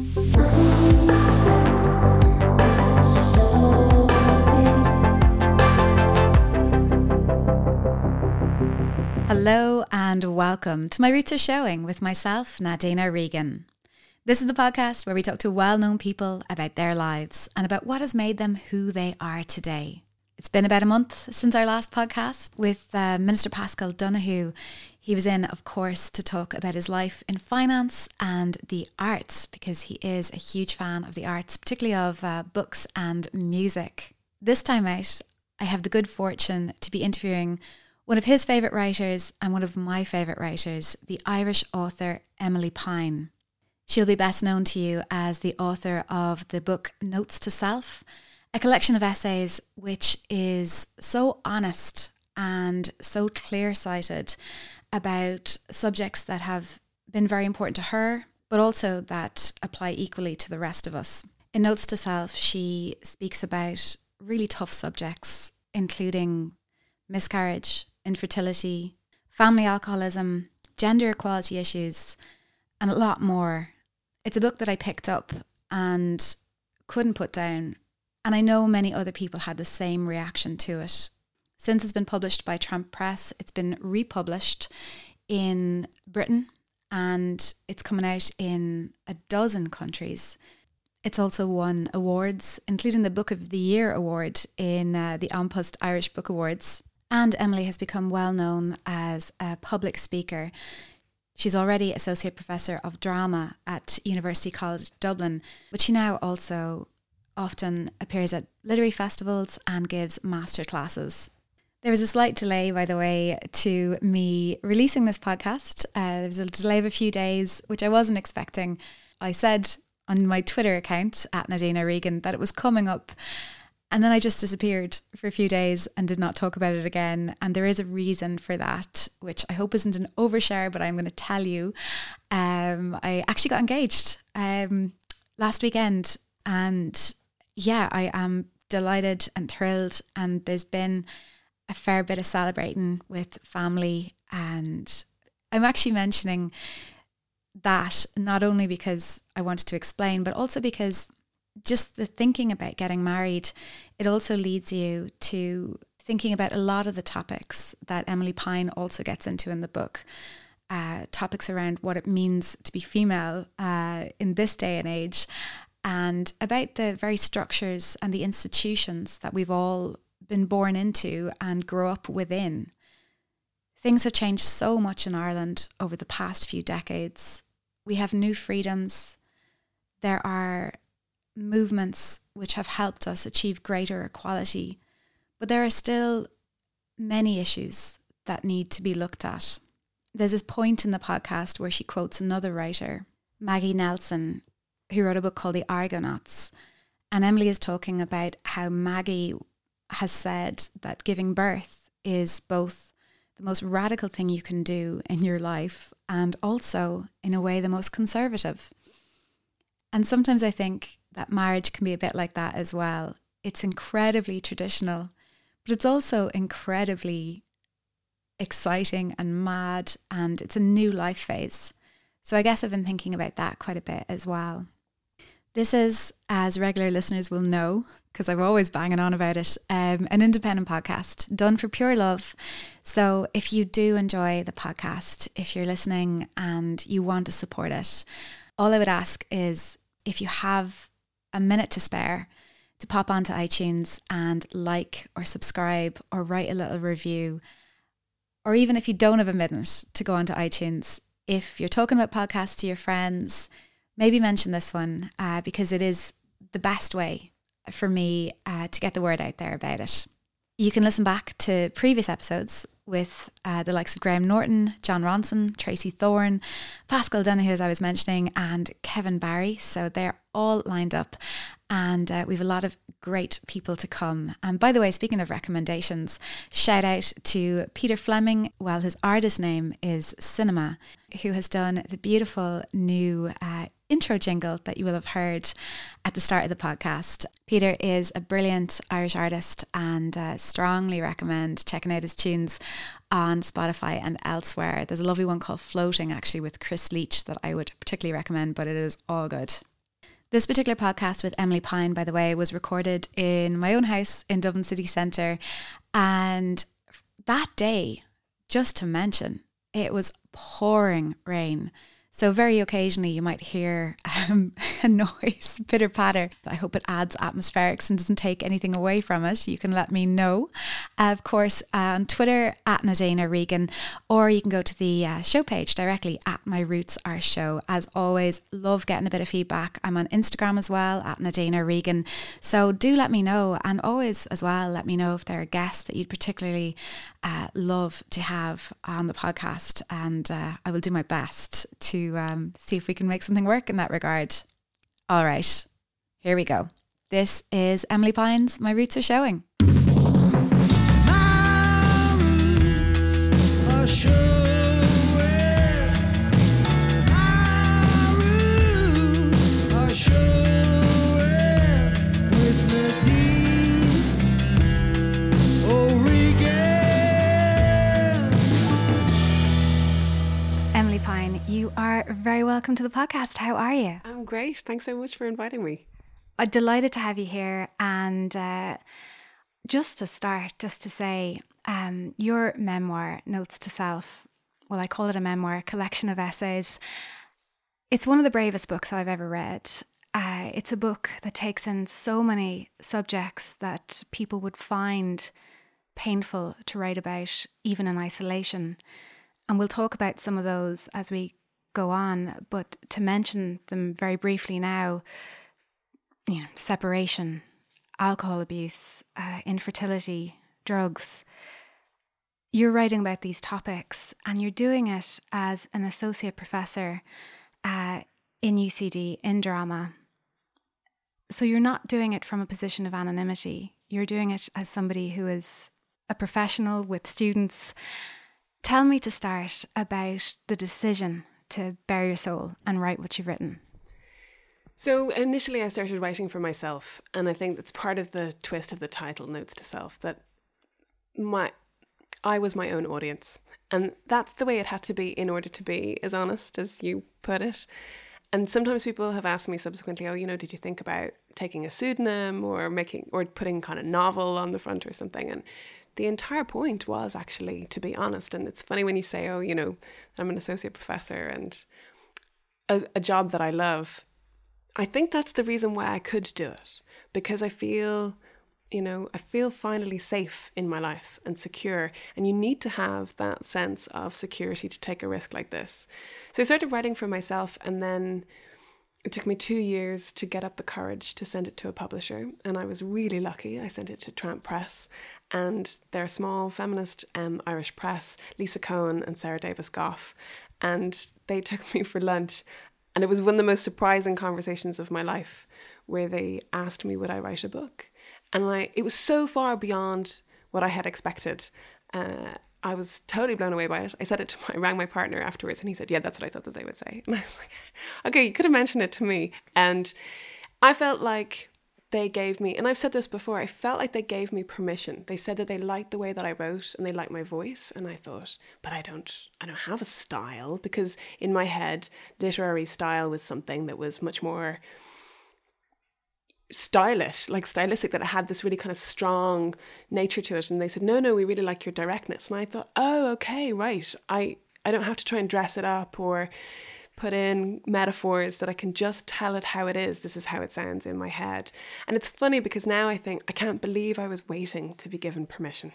Hello and welcome to My Roots Are Showing with myself, Nadine O'Regan. This is the podcast where we talk to well known people about their lives and about what has made them who they are today. It's been about a month since our last podcast with uh, Minister Paschal Donohoe. He was in, of course, to talk about his life in finance and the arts because he is a huge fan of the arts, particularly of uh, books and music. This time out, I have the good fortune to be interviewing one of his favourite writers and one of my favourite writers, the Irish author Emilie Pine. She'll be best known to you as the author of the book Notes to Self, a collection of essays which is so honest and so clear sighted about subjects that have been very important to her, but also that apply equally to the rest of us. In Notes to Self, she speaks about really tough subjects, including miscarriage, infertility, family alcoholism, gender equality issues, and a lot more. It's a book that I picked up and couldn't put down. And I know many other people had the same reaction to it. Since it's been published by Tramp Press, it's been republished in Britain and it's coming out in a dozen countries. It's also won awards, including the Book of the Year award in uh, the An Post Irish Book Awards. And Emily has become well known as a public speaker. She's already Associate Professor of Drama at University College Dublin, but she now also often appears at literary festivals and gives master classes. There was a slight delay, by the way, to me releasing this podcast. Uh, there was a delay of a few days, which I wasn't expecting. I said on my Twitter account at Nadine O'Regan that it was coming up and then I just disappeared for a few days and did not talk about it again. And there is a reason for that, which I hope isn't an overshare, but I'm going to tell you. Um, I actually got engaged um, last weekend. And yeah, I am delighted and thrilled. And there's been a fair bit of celebrating with family. And I'm actually mentioning that not only because I wanted to explain, but also because just the thinking about getting married, it also leads you to thinking about a lot of the topics that Emilie Pine also gets into in the book. Uh, topics around what it means to be female uh, in this day and age, and about the very structures and the institutions that we've all been born into and grow up within. Things have changed so much in Ireland over the past few decades. We have new freedoms. There are movements which have helped us achieve greater equality, but there are still many issues that need to be looked at. There's this point in the podcast where she quotes another writer, Maggie Nelson, who wrote a book called The Argonauts. And Emily is talking about how Maggie has said that giving birth is both the most radical thing you can do in your life and also, in a way, the most conservative. And sometimes I think that marriage can be a bit like that as well. It's incredibly traditional, but it's also incredibly exciting and mad, and it's a new life phase. So I guess I've been thinking about that quite a bit as well. This is, as regular listeners will know, because I'm always banging on about it, um, an independent podcast done for pure love. So if you do enjoy the podcast, if you're listening and you want to support it, all I would ask is if you have a minute to spare to pop onto iTunes and like or subscribe or write a little review. Or even if you don't have a minute to go onto iTunes, if you're talking about podcasts to your friends, maybe mention this one uh, because it is the best way for me uh, to get the word out there about it. You can listen back to previous episodes with uh, the likes of Graham Norton, Jon Ronson, Tracey Thorn, Paschal Donohoe, as I was mentioning, and Kevin Barry. So they're all lined up. And uh, we have a lot of great people to come. And by the way, speaking of recommendations, shout out to Peter Fleming. Well, his artist name is Cinema, who has done the beautiful new uh, intro jingle that you will have heard at the start of the podcast. Peter is a brilliant Irish artist and uh, strongly recommend checking out his tunes on Spotify and elsewhere. There's a lovely one called Floating actually with Chris Leach that I would particularly recommend, but it is all good. This particular podcast with Emilie Pine, by the way, was recorded in my own house in Dublin City Centre. And that day, just to mention, it was pouring rain. So very occasionally you might hear um, a noise, pitter patter. I hope it adds atmospherics and doesn't take anything away from it. You can let me know. Uh, of course, uh, on Twitter at Nadine O'Regan, or you can go to the uh, show page directly at My Roots Are Show. As always, love getting a bit of feedback. I'm on Instagram as well at Nadine O'Regan. So do let me know, and always as well let me know if there are guests that you'd particularly uh, love to have on the podcast, and uh, I will do my best to um, see if we can make something work in that regard. All right, here we go. This is Emilie Pine's. My roots are showing. You are very welcome to the podcast. How are you? I'm great. Thanks so much for inviting me. I'm delighted to have you here. And uh, just to start, just to say, um, your memoir, Notes to Self, well, I call it a memoir, a collection of essays. It's one of the bravest books I've ever read. Uh, it's a book that takes in so many subjects that people would find painful to write about, even in isolation. And we'll talk about some of those as we go on, but to mention them very briefly now, you know, separation, alcohol abuse, uh, infertility, drugs. You're writing about these topics and you're doing it as an associate professor uh, in UCD in drama. So you're not doing it from a position of anonymity. You're doing it as somebody who is a professional with students. Tell me to start about the decision to bare your soul and write what you've written? So initially, I started writing for myself, and I think that's part of the twist of the title, "Notes to Self," that my I was my own audience, and that's the way it had to be in order to be as honest as you put it. And sometimes people have asked me subsequently, "Oh, you know, did you think about taking a pseudonym or making or putting kind of novel on the front or something?" And the entire point was actually to be honest. And it's funny when you say, oh, you know, I'm an associate professor and a, a job that I love. I think that's the reason why I could do it because I feel you know, I feel finally safe in my life and secure. And you need to have that sense of security to take a risk like this. So I started writing for myself, and then it took me two years to get up the courage to send it to a publisher. And I was really lucky. I sent it to Tramp Press, and they're a small feminist um, Irish press, Lisa Coen and Sarah Davis Goff. And they took me for lunch. And it was one of the most surprising conversations of my life where they asked me would I write a book. And I, it was so far beyond what I had expected. Uh, I was totally blown away by it. I said it to my, I rang my partner afterwards and he said, yeah, that's what I thought that they would say. And I was like, okay, you could have mentioned it to me. And I felt like they gave me, and I've said this before, I felt like they gave me permission. They said that they liked the way that I wrote and they liked my voice. And I thought, but I don't, I don't have a style because in my head, literary style was something that was much more stylish, like stylistic, that it had this really kind of strong nature to it. And they said, no, no, we really like your directness. And I thought, oh, okay, right. I, I don't have to try and dress it up or put in metaphors that I can just tell it how it is. This is how it sounds in my head. And it's funny because now I think I can't believe I was waiting to be given permission.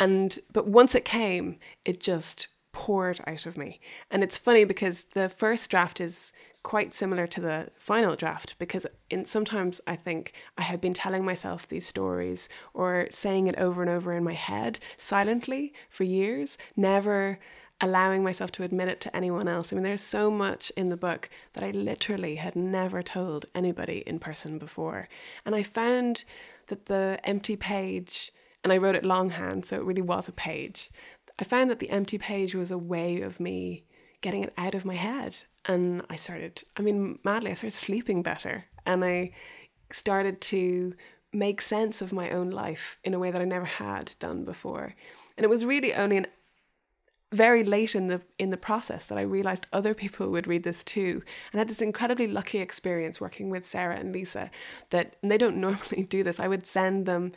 And but once it came, it just poured out of me. And it's funny because the first draft is quite similar to the final draft because in sometimes I think I had been telling myself these stories or saying it over and over in my head silently for years, never allowing myself to admit it to anyone else. I mean, there's so much in the book that I literally had never told anybody in person before. And I found that the empty page, and I wrote it longhand, so it really was a page. I found that the empty page was a way of me getting it out of my head. And I started, I mean, madly, I started sleeping better. And I started to make sense of my own life in a way that I never had done before. And it was really only an very late in the in the process that I realized other people would read this too, and I had this incredibly lucky experience working with Sarah and Lisa. That and they don't normally do this. I would send them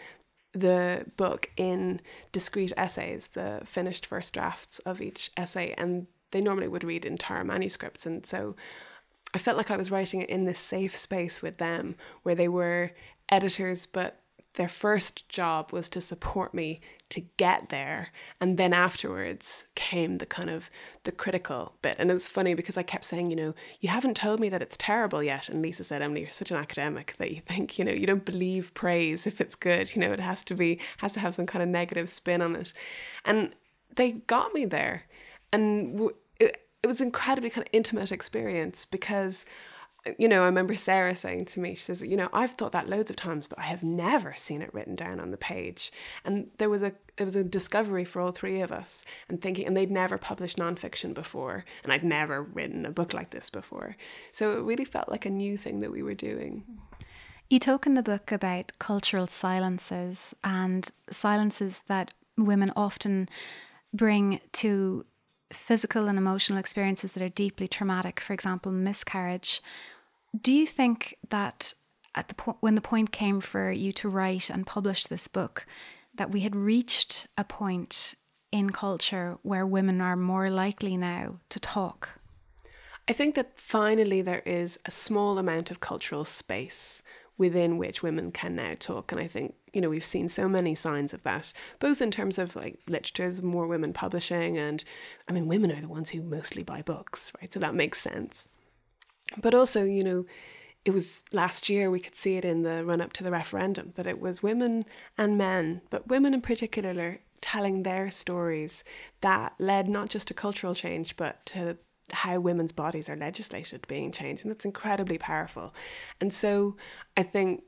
the book in discrete essays, the finished first drafts of each essay, and they normally would read entire manuscripts, and so I felt like I was writing it in this safe space with them, where they were editors, but their first job was to support me to get there and then afterwards came the kind of the critical bit. And it's funny because i kept saying you know you haven't told me that it's terrible yet. And lisa said emily you're such an academic that you think you know you don't believe praise if it's good. You know it has to be has to have some kind of negative spin on it. And they got me there. And it, it was incredibly kind of intimate experience because you know, I remember Sarah saying to me, she says, you know, I've thought that loads of times, but I have never seen it written down on the page. And there was a it was a discovery for all three of us and thinking and they'd never published nonfiction before and I'd never written a book like this before. So it really felt like a new thing that we were doing. You talk in the book about cultural silences and silences that women often bring to physical and emotional experiences that are deeply traumatic, for example, miscarriage. Do you think that at the point when the point came for you to write and publish this book, that we had reached a point in culture where women are more likely now to talk? I think that finally there is a small amount of cultural space within which women can now talk. And I think, you know, we've seen so many signs of that, both in terms of like literature's more women publishing, and I mean, women are the ones who mostly buy books, right? So that makes sense. But also, you know, it was last year we could see it in the run up to the referendum that it was women and men, but women in particular telling their stories that led not just to cultural change but to how women's bodies are legislated being changed and it's incredibly powerful. And so i think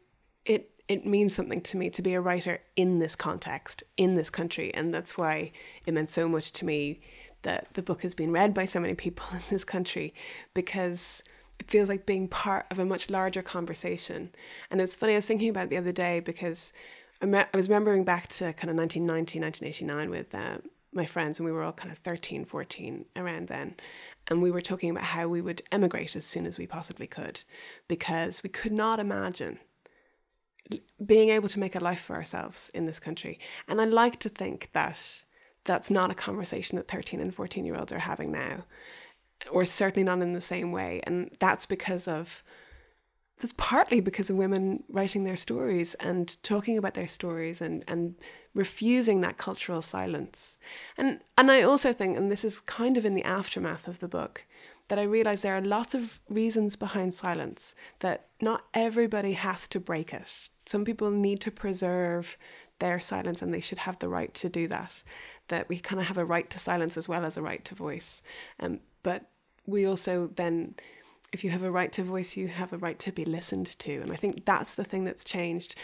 it it means something to me to be a writer in this context in this country and that's why it meant so much to me that the book has been read by so many people in this country because it feels like being part of a much larger conversation. And it's funny i was thinking about it the other day because I, me- I was remembering back to kind of 1990 1989 with uh, my friends and we were all kind of 13 14 around then and we were talking about how we would emigrate as soon as we possibly could because we could not imagine being able to make a life for ourselves in this country. And I like to think that that's not a conversation that 13 and 14 year olds are having now, or certainly not in the same way. And that's because of that's partly because of women writing their stories and talking about their stories and, and refusing that cultural silence. And and I also think, and this is kind of in the aftermath of the book, that I realize there are lots of reasons behind silence, that not everybody has to break it. Some people need to preserve their silence and they should have the right to do that. That we kind of have a right to silence as well as a right to voice. Um, but we also then if you have a right to voice, you have a right to be listened to. And I think that's the thing that's changed.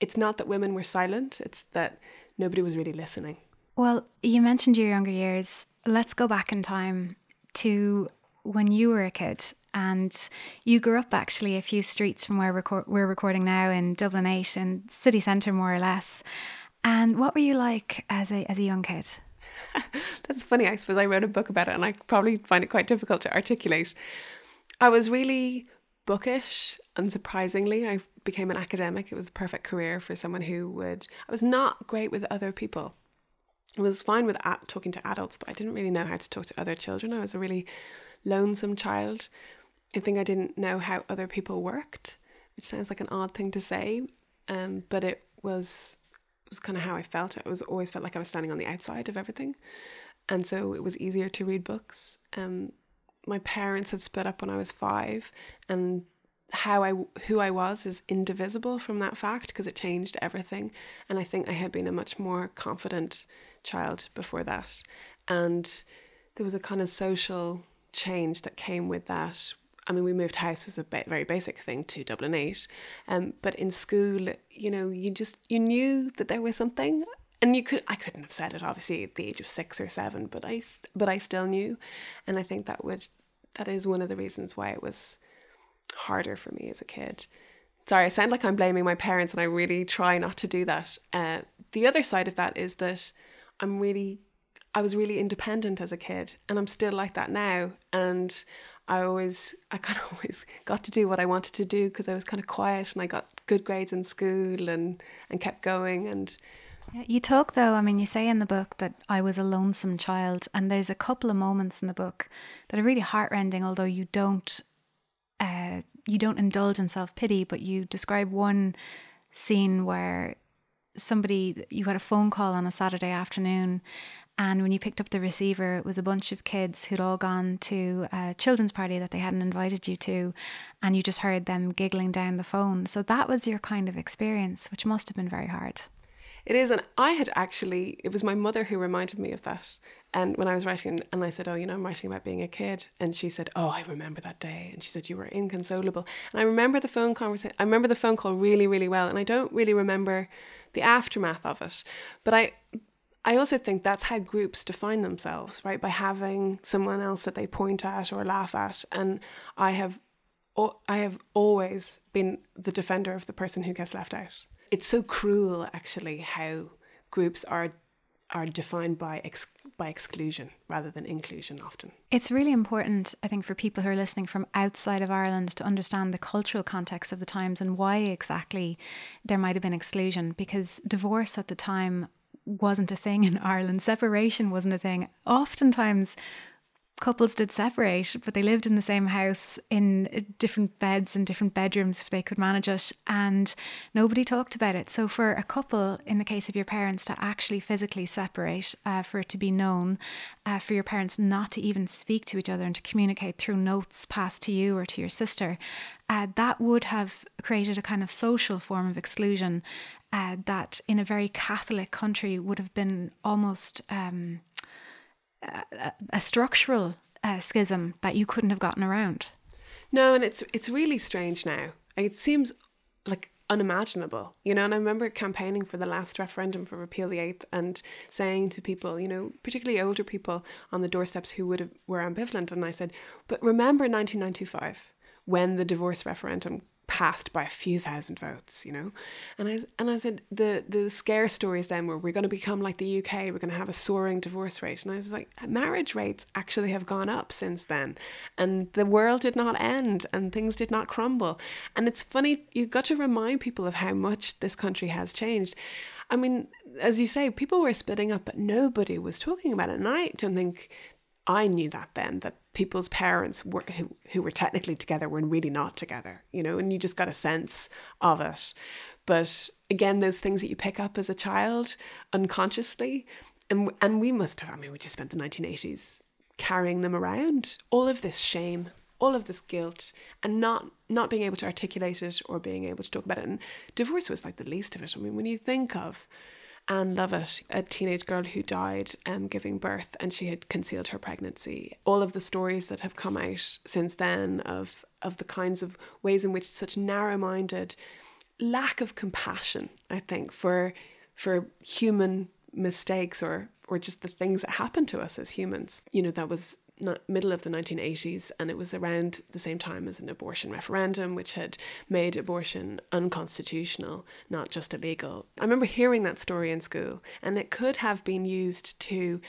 It's not that women were silent, it's that nobody was really listening. Well, you mentioned your younger years. Let's go back in time to when you were a kid and you grew up actually a few streets from where record- we're recording now in Dublin 8 in city centre more or less. And what were you like as a as a young kid? That's funny. I suppose I wrote a book about it and I probably find it quite difficult to articulate. I was really bookish, unsurprisingly. I became an academic. It was a perfect career for someone who would. I was not great with other people. I was fine with at, talking to adults, but I didn't really know how to talk to other children. I was a really lonesome child. I think I didn't know how other people worked, which sounds like an odd thing to say, um, but it was it was kind of how I felt. I was always felt like I was standing on the outside of everything, and so it was easier to read books. Um, my parents had split up when I was five, and how I who I was is indivisible from that fact because it changed everything. And I think I had been a much more confident child before that, and there was a kind of social change that came with that. I mean, we moved house was a ba- very basic thing to Dublin Eight, um, but in school, you know, you just you knew that there was something, and you could I couldn't have said it obviously at the age of six or seven, but I but I still knew, and I think that would that is one of the reasons why it was harder for me as a kid. Sorry, I sound like I'm blaming my parents, and I really try not to do that. Uh, the other side of that is that I'm really I was really independent as a kid, and I'm still like that now. And I always, I kind of always got to do what I wanted to do because I was kind of quiet and I got good grades in school and and kept going. And yeah, you talk though. I mean, you say in the book that I was a lonesome child, and there's a couple of moments in the book that are really heartrending. Although you don't, uh, you don't indulge in self pity, but you describe one scene where somebody you had a phone call on a Saturday afternoon and when you picked up the receiver, it was a bunch of kids who'd all gone to a children's party that they hadn't invited you to, and you just heard them giggling down the phone. So that was your kind of experience, which must have been very hard. It is, and I had actually, it was my mother who reminded me of that. And when I was writing, and I said, Oh, you know, I'm writing about being a kid. And she said, Oh, I remember that day. And she said, You were inconsolable. And I remember the phone conversation, I remember the phone call really, really well. And I don't really remember the aftermath of it. But I, I also think that's how groups define themselves, right? By having someone else that they point at or laugh at. And I have, I have always been the defender of the person who gets left out. It's so cruel, actually, how groups are are defined by ex- by exclusion rather than inclusion often. It's really important, I think, for people who are listening from outside of Ireland to understand the cultural context of the times and why exactly there might have been exclusion. Because divorce at the time wasn't a thing in Ireland. Separation wasn't a thing. Oftentimes, couples did separate, but they lived in the same house in different beds and different bedrooms if they could manage it, and nobody talked about it. So, for a couple, in the case of your parents, to actually physically separate, uh, for it to be known, uh, for your parents not to even speak to each other and to communicate through notes passed to you or to your sister, uh, that would have created a kind of social form of exclusion uh, that in a very Catholic country would have been almost um, a, structural uh, schism that you couldn't have gotten around. No, and it's it's really strange now. It seems like unimaginable, you know. And I remember campaigning for the last referendum for repeal the eighth, and saying to people, you know, particularly older people on the doorsteps who would have, were ambivalent, and I said, but remember 1995 when the divorce referendum passed by a few thousand votes, you know. And I and I said the the scare stories then were we're going to become like the UK, we're going to have a soaring divorce rate. And I was like, marriage rates actually have gone up since then, and the world did not end, and things did not crumble. And it's funny you got to remind people of how much this country has changed. I mean, as you say, people were splitting up, but nobody was talking about it. And I don't think I knew that then that people's parents were who, who were technically together were really not together, you know, and you just got a sense of it. But again, those things that you pick up as a child unconsciously, and and we must have. I mean, we just spent the 1980s carrying them around, all of this shame, all of this guilt, and not not being able to articulate it or being able to talk about it. And divorce was like the least of it. I mean, when you think of Ann Lovett, a teenage girl who died um, giving birth and she had concealed her pregnancy. All of the stories that have come out since then of, of the kinds of ways in which such narrow minded lack of compassion, I think, for for human mistakes or or just the things that happen to us as humans. You know, that was middle of the 1980s, and it was around the same time as an abortion referendum, which had made abortion unconstitutional, not just illegal. I remember hearing that story in school, and it could have been used to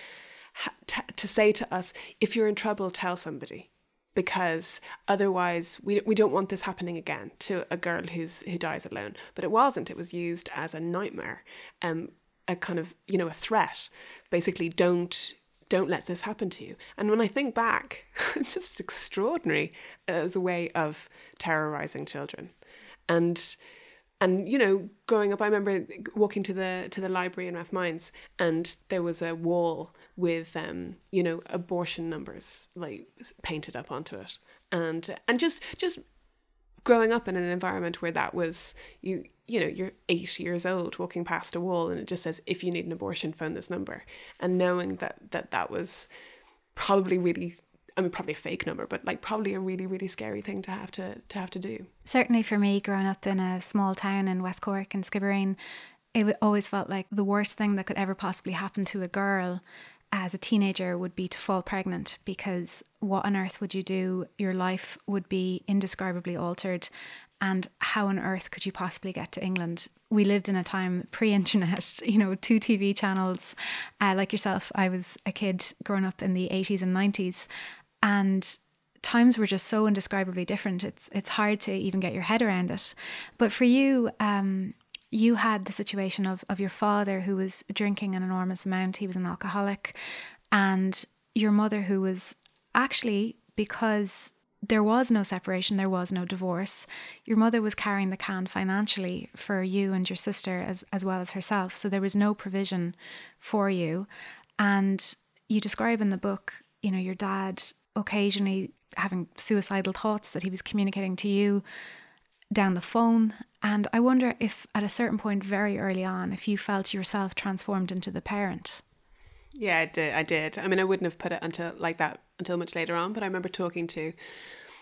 to say to us, if you're in trouble, tell somebody. Because otherwise, we, we don't want this happening again to a girl who's who dies alone. But it wasn't. It was used as a nightmare, um, a kind of you know a threat. Basically, don't don't let this happen to you. And when I think back, it's just extraordinary as a way of terrorizing children. And and you know, growing up, I remember walking to the to the library in Rathmines, and there was a wall with um, you know, abortion numbers like painted up onto it, and and just just growing up in an environment where that was you you know you're eight years old walking past a wall and it just says if you need an abortion phone this number and knowing that that that was probably really I mean, probably a fake number, but like probably a really, really scary thing to have to to have to do. Certainly for me, growing up in a small town in West Cork and Skibbereen, it always felt like the worst thing that could ever possibly happen to a girl as a teenager would be to fall pregnant because what on earth would you do? Your life would be indescribably altered. And how on earth could you possibly get to England? We lived in a time pre internet, you know, two TV channels. Uh, like yourself, I was a kid growing up in the 80s and 90s. And times were just so indescribably different. It's it's hard to even get your head around it. But for you, um, you had the situation of of your father who was drinking an enormous amount. He was an alcoholic, and your mother who was actually because there was no separation, there was no divorce. Your mother was carrying the can financially for you and your sister as as well as herself. So there was no provision for you. And you describe in the book, you know, your dad occasionally having suicidal thoughts that he was communicating to you down the phone. And I wonder if at a certain point very early on, if you felt yourself transformed into the parent. Yeah, I did. I did. I mean, I wouldn't have put it until like that until much later on, but I remember talking to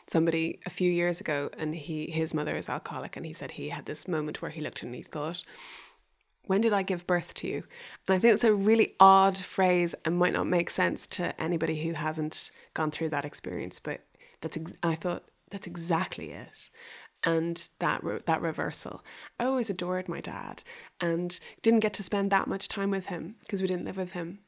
somebody a few years ago and he his mother is alcoholic and he said he had this moment where he looked at and he thought when did I give birth to you? And I think it's a really odd phrase and might not make sense to anybody who hasn't gone through that experience. But that's ex- I thought that's exactly it. And that re- that reversal, I always adored my dad, and didn't get to spend that much time with him because we didn't live with him.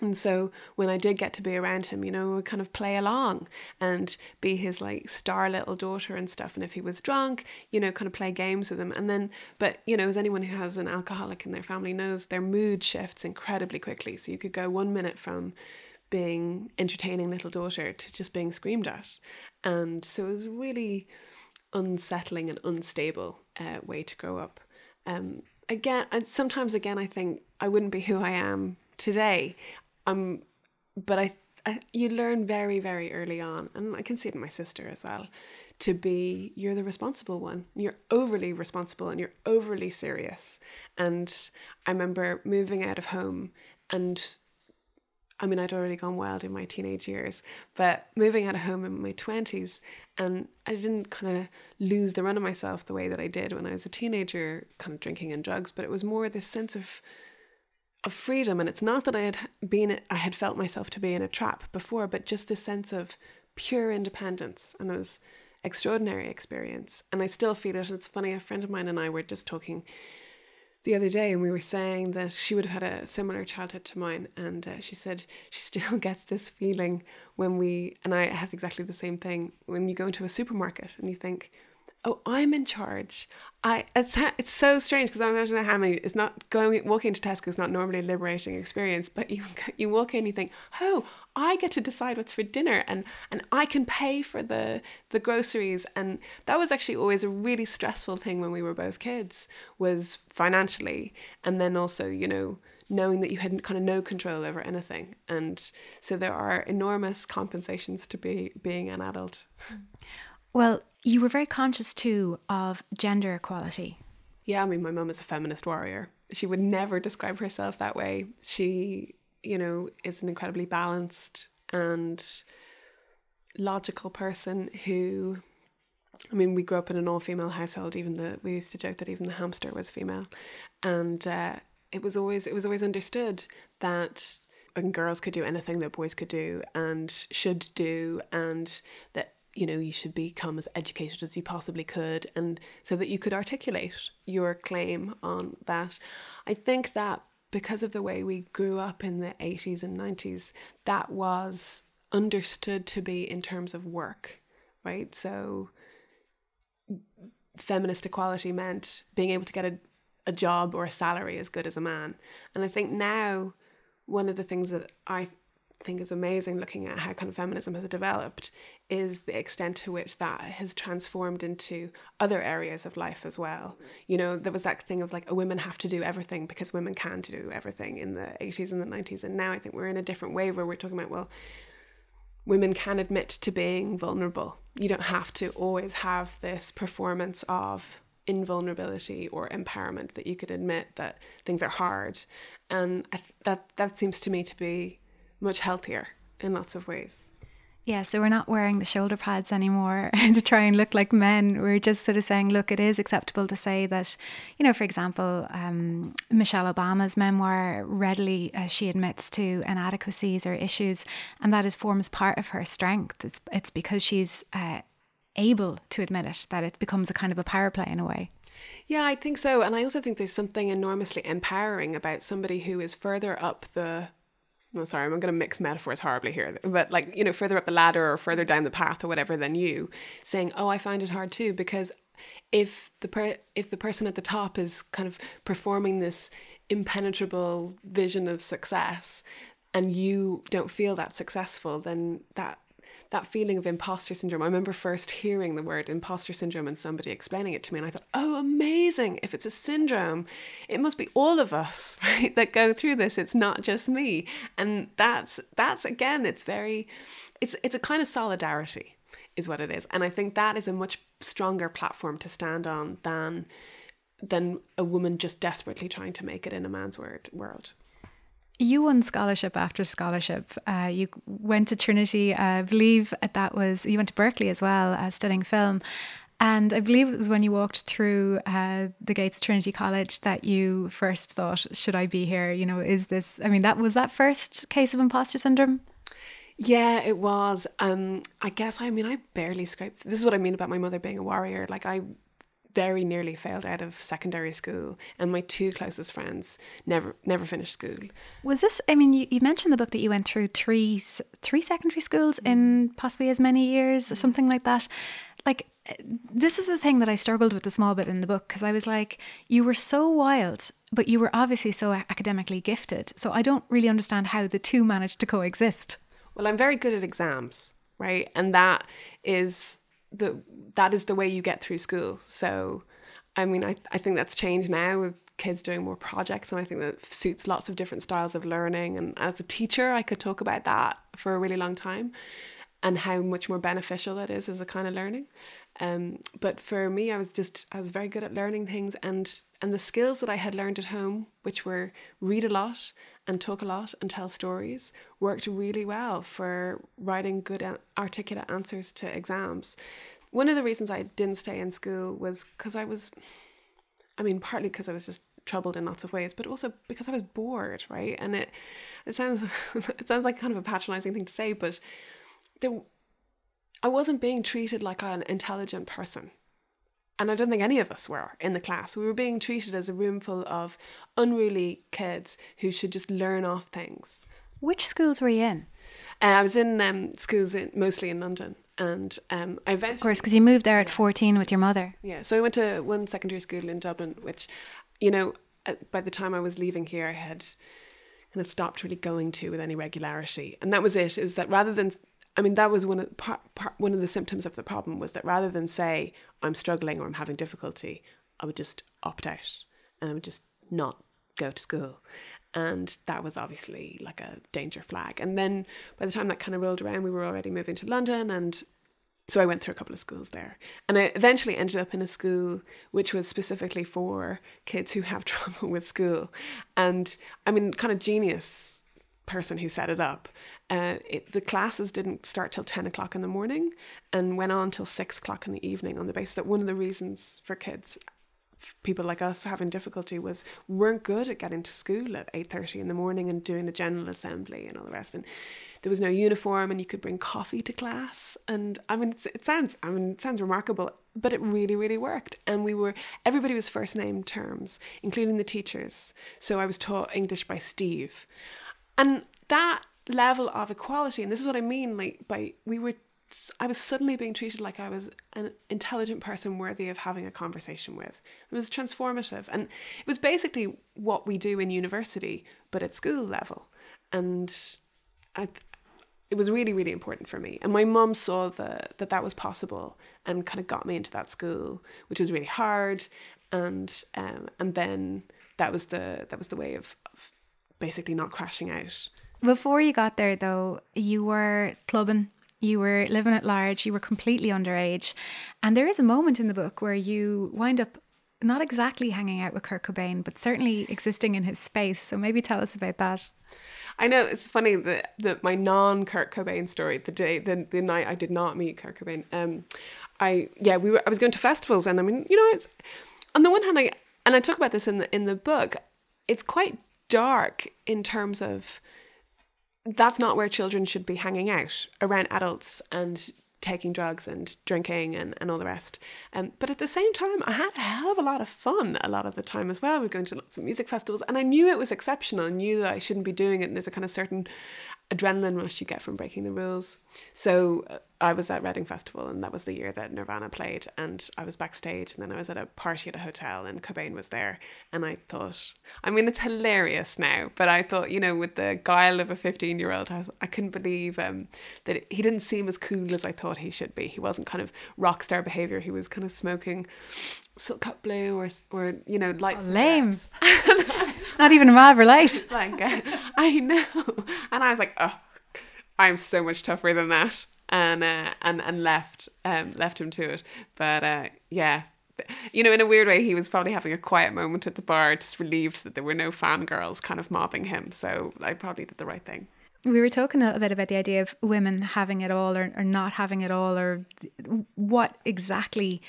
And so when I did get to be around him, you know, we would kind of play along and be his like star little daughter and stuff. And if he was drunk, you know, kind of play games with him. And then, but, you know, as anyone who has an alcoholic in their family knows, their mood shifts incredibly quickly. So you could go one minute from being entertaining little daughter to just being screamed at. And so it was really unsettling and unstable uh, way to grow up. Um, again, and sometimes again, I think I wouldn't be who I am today um, but I, I, you learn very, very early on, and I can see it in my sister as well, to be you're the responsible one. You're overly responsible and you're overly serious. And I remember moving out of home and I mean, I'd already gone wild in my teenage years, but moving out of home in my 20s, and I didn't kind of lose the run of myself the way that I did when I was a teenager, kind of drinking and drugs, but it was more this sense of of freedom and it's not that I had been I had felt myself to be in a trap before but just this sense of pure independence and it was extraordinary experience and I still feel it it's funny a friend of mine and I were just talking the other day and we were saying that she would have had a similar childhood to mine and uh, she said she still gets this feeling when we and I have exactly the same thing when you go into a supermarket and you think oh, I'm in charge. I it's it's so strange because I imagine how many it's not going walking into Tesco is not normally a liberating experience, but you you walk in, you think, oh, I get to decide what's for dinner, and and I can pay for the the groceries, and that was actually always a really stressful thing when we were both kids was financially, and then also you know knowing that you had kind of no control over anything, and so there are enormous compensations to be being an adult. Well, you were very conscious too of gender equality. Yeah, I mean, my mum is a feminist warrior. She would never describe herself that way. She, you know, is an incredibly balanced and logical person who I mean, we grew up in an all-female household. Even the we used to joke that even the hamster was female, and uh, it was always it was always understood that girls could do anything that boys could do and should do, and that you know you should become as educated as you possibly could and so that you could articulate your claim on that i think that because of the way we grew up in the 80s and 90s that was understood to be in terms of work right? So feminist equality meant being able to get a, a job or a salary as good as a man. And i think now one of the things that i think is amazing looking at how kind of feminism has developed is the extent to which that has transformed into other areas of life as well. Mm-hmm. You know, there was that thing of like, a women have to do everything because women can do everything in the 80s and the 90s. And now I think we're in a different wave where we're talking about, well, women can admit to being vulnerable. You don't have to always have this performance of invulnerability or empowerment that you could admit that things are hard. And that that seems to me to be much healthier in lots of ways. Yeah, so we're not wearing the shoulder pads anymore to try and look like men. We're just sort of saying, look, it is acceptable to say that, you know, for example, um, Michelle Obama's memoir readily uh, she admits to inadequacies or issues, and that is forms part of her strength. It's it's because she's uh, able to admit it that it becomes a kind of a power play in a way. Yeah, I think so, and I also think there's something enormously empowering about somebody who is further up the well, sorry, I'm going to mix metaphors horribly here, but like, you know, further up the ladder or further down the path or whatever than you, saying, "Oh, I find it hard too," because if the per- if the person at the top is kind of performing this impenetrable vision of success, and you don't feel that successful, then that that feeling of imposter syndrome. I remember first hearing the word imposter syndrome and somebody explaining it to me, and I thought, oh, amazing. If it's a syndrome, it must be all of us, right, that go through this. It's not just me. And that's that's again, it's very it's it's a kind of solidarity is what it is. And I think that is a much stronger platform to stand on than than a woman just desperately trying to make it in a man's word world. You won scholarship after scholarship. Uh, you went to Trinity. I believe that was, you went to Berkeley as well, uh, studying film. And I believe it was when you walked through uh, the gates of Trinity College that you first thought, should I be here? You know, is this, I mean, that was that first case of imposter syndrome? Yeah, it was. Um, I guess, I mean, I barely scraped. This is what I mean about my mother being a warrior. Like, I very nearly failed out of secondary school, and my two closest friends never never finished school. Was this? I mean, you, you mentioned the book that you went through three three secondary schools in possibly as many years or something like that. Like eh, this is the thing that I struggled with a small bit in the book because I was like, you were so wild, but you were obviously so academically gifted. So I don't really understand how the two managed to coexist. Well, I'm very good at exams, right? And that is the that is the way you get through school. So, I mean, I, I think that's changed now with kids doing more projects, and I think that suits lots of different styles of learning. And as a teacher, I could talk about that for a really long time and how much more beneficial that is as a kind of learning. Um, but for me, I was just I was very good at learning things, and and the skills that I had learned at home, which were read a lot and talk a lot and tell stories, worked really well for writing good articulate answers to exams. One of the reasons I didn't stay in school was because I was, I mean, partly because I was just troubled in lots of ways, but also because I was bored, right? And it it sounds it sounds like kind of a patronizing thing to say, but there I wasn't being treated like an intelligent person. And I don't think any of us were in the class. We were being treated as a room full of unruly kids who should just learn off things. Which schools were you in? Uh, I was in um, schools in, mostly in London. And um, I eventually. Of course, because you moved there at 14 with your mother. Yeah. So I went to one secondary school in Dublin, which, you know, by the time I was leaving here, I had kind of stopped really going to with any regularity. And that was it. It was that rather than I mean, that was one of part, part, one of the symptoms of the problem was that rather than say I'm struggling or I'm having difficulty, I would just opt out and I would just not go to school, and that was obviously like a danger flag. And then by the time that kind of rolled around, we were already moving to London, and so I went through a couple of schools there, and I eventually ended up in a school which was specifically for kids who have trouble with school, and I mean, kind of genius person who set it up uh, it, the classes didn't start till 10 o'clock in the morning and went on till 6 o'clock in the evening on the basis that one of the reasons for kids people like us having difficulty was weren't good at getting to school at 8.30 in the morning and doing the general assembly and all the rest. And there was no uniform and you could bring coffee to class. And i mean it sounds i mean it sounds remarkable but it really really worked. And we were everybody was first name terms including the teachers. So i was taught english by steve. And that level of equality. And this is what i mean like by we were i was suddenly being treated like i was an intelligent person worthy of having a conversation with. It was transformative. And it was basically what we do in university but at school level. And i it was really really important for me. And my mum saw the, that that was possible and kind of got me into that school which was really hard. And um, and then that was the that was the way of, of basically not crashing out before you got there, though, you were clubbing, you were living at large, you were completely underage. And there is a moment in the book where you wind up not exactly hanging out with Kurt Cobain, but certainly existing in his space. So maybe tell us about that. I know it's funny that, that my non Kurt Cobain story, the day, the, the night I did not meet Kurt Cobain, um, I yeah, we were I was going to festivals, and I mean, you know, it's on the one hand, I and I talk about this in the in the book. It's quite dark in terms of that's not where children should be hanging out around adults and taking drugs and drinking and, and all the rest. Um, but at the same time, I had a hell of a lot of fun a lot of the time as well. We were going to lots of music festivals and I knew it was exceptional. I knew that I shouldn't be doing it. And there's a kind of certain adrenaline rush you get from breaking the rules. So uh, I was at Reading Festival, and that was the year that Nirvana played. And I was backstage, and then I was at a party at a hotel, and Cobain was there. And I thought, I mean, it's hilarious now, but I thought, you know, with the guile of a 15 year old, I, I, couldn't believe um, that he didn't seem as cool as I thought he should be. He wasn't kind of rock star behavior, he was kind of smoking silk cut blue or, or you know, light. Oh, lame. Not even a Marlboro Light. like, uh, I know. And I was like, oh, I'm so much tougher than that. And uh, and and left um, left him to it. But uh, yeah, you know, in a weird way, he was probably having a quiet moment at the bar, just relieved that there were no fangirls kind of mobbing him. So I probably did the right thing. We were talking a little bit about the idea of women having it all or, or not having it all, or what exactly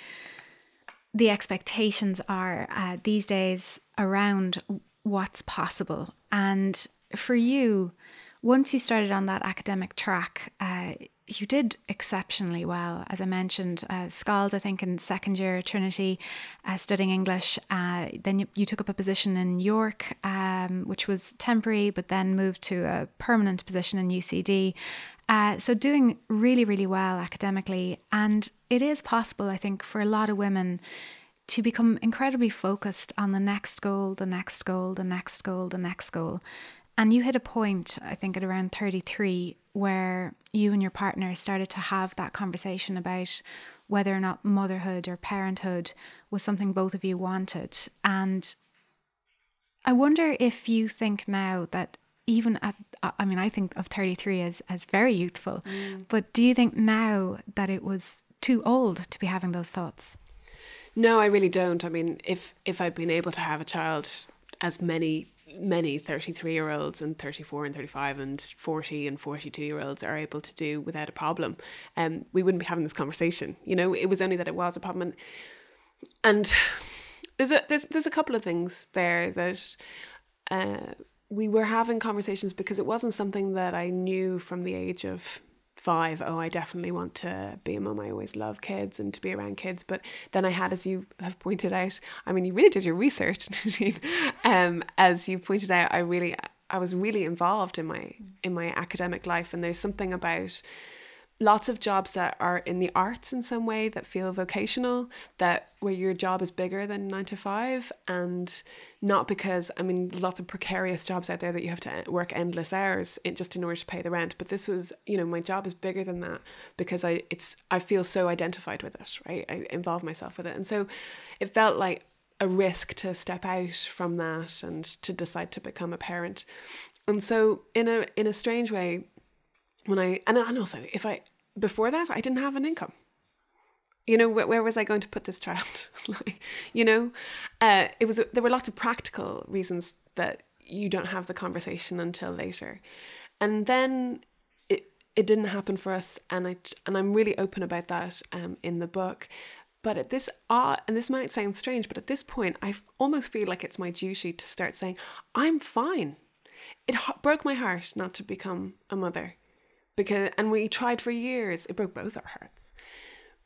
the expectations are uh, these days around what's possible. And for you, once you started on that academic track, uh, you did exceptionally well. As I mentioned, uh, Schol, I think, in second year Trinity, uh, studying English. Uh, then you, you, took up a position in York, um, which was temporary, but then moved to a permanent position in UCD. Uh, so doing really, really well academically. And it is possible, I think, for a lot of women to become incredibly focused on the next goal, the next goal, the next goal, the next goal. And you hit a point, I think, at around 33, where you and your partner started to have that conversation about whether or not motherhood or parenthood was something both of you wanted. And I wonder if you think now that even at, I mean, I think of 33 as, as very youthful, mm. but do you think now that it was too old to be having those thoughts? No, I really don't. I mean, if if I'd been able to have a child as many many 33 year olds and 34 and 35 and 40 and 42 year olds are able to do without a problem. Um, we wouldn't be having this conversation. You know it was only that it was a problem. And, and there's a there's, there's a couple of things there that uh, we were having conversations because it wasn't something that I knew from the age of five, oh, I definitely want to be a mum. I always love kids and to be around kids. But then I had, as you have pointed out, I mean, you really did your research. um, as you pointed out, I really, I was really involved in my in my academic life, and there's something about lots of jobs that are in the arts in some way that feel vocational that where your job is bigger than 9 to 5 and not because I mean lots of precarious jobs out there that you have to work endless hours in, just in order to pay the rent. But this was you know my job is bigger than that because I it's I feel so identified with it right? I involve myself with it. And so it felt like a risk to step out from that and to decide to become a parent. And so in a in a strange way when I and and also if I before that I didn't have an income. You know where, where was I going to put this child? like, you know, uh, it was there were lots of practical reasons that you don't have the conversation until later, and then it it didn't happen for us, and I and I'm really open about that um, in the book. But at this, uh, and this might sound strange, but at this point, I almost feel like it's my duty to start saying, I'm fine. It broke my heart not to become a mother because and we tried for years. It broke both our hearts.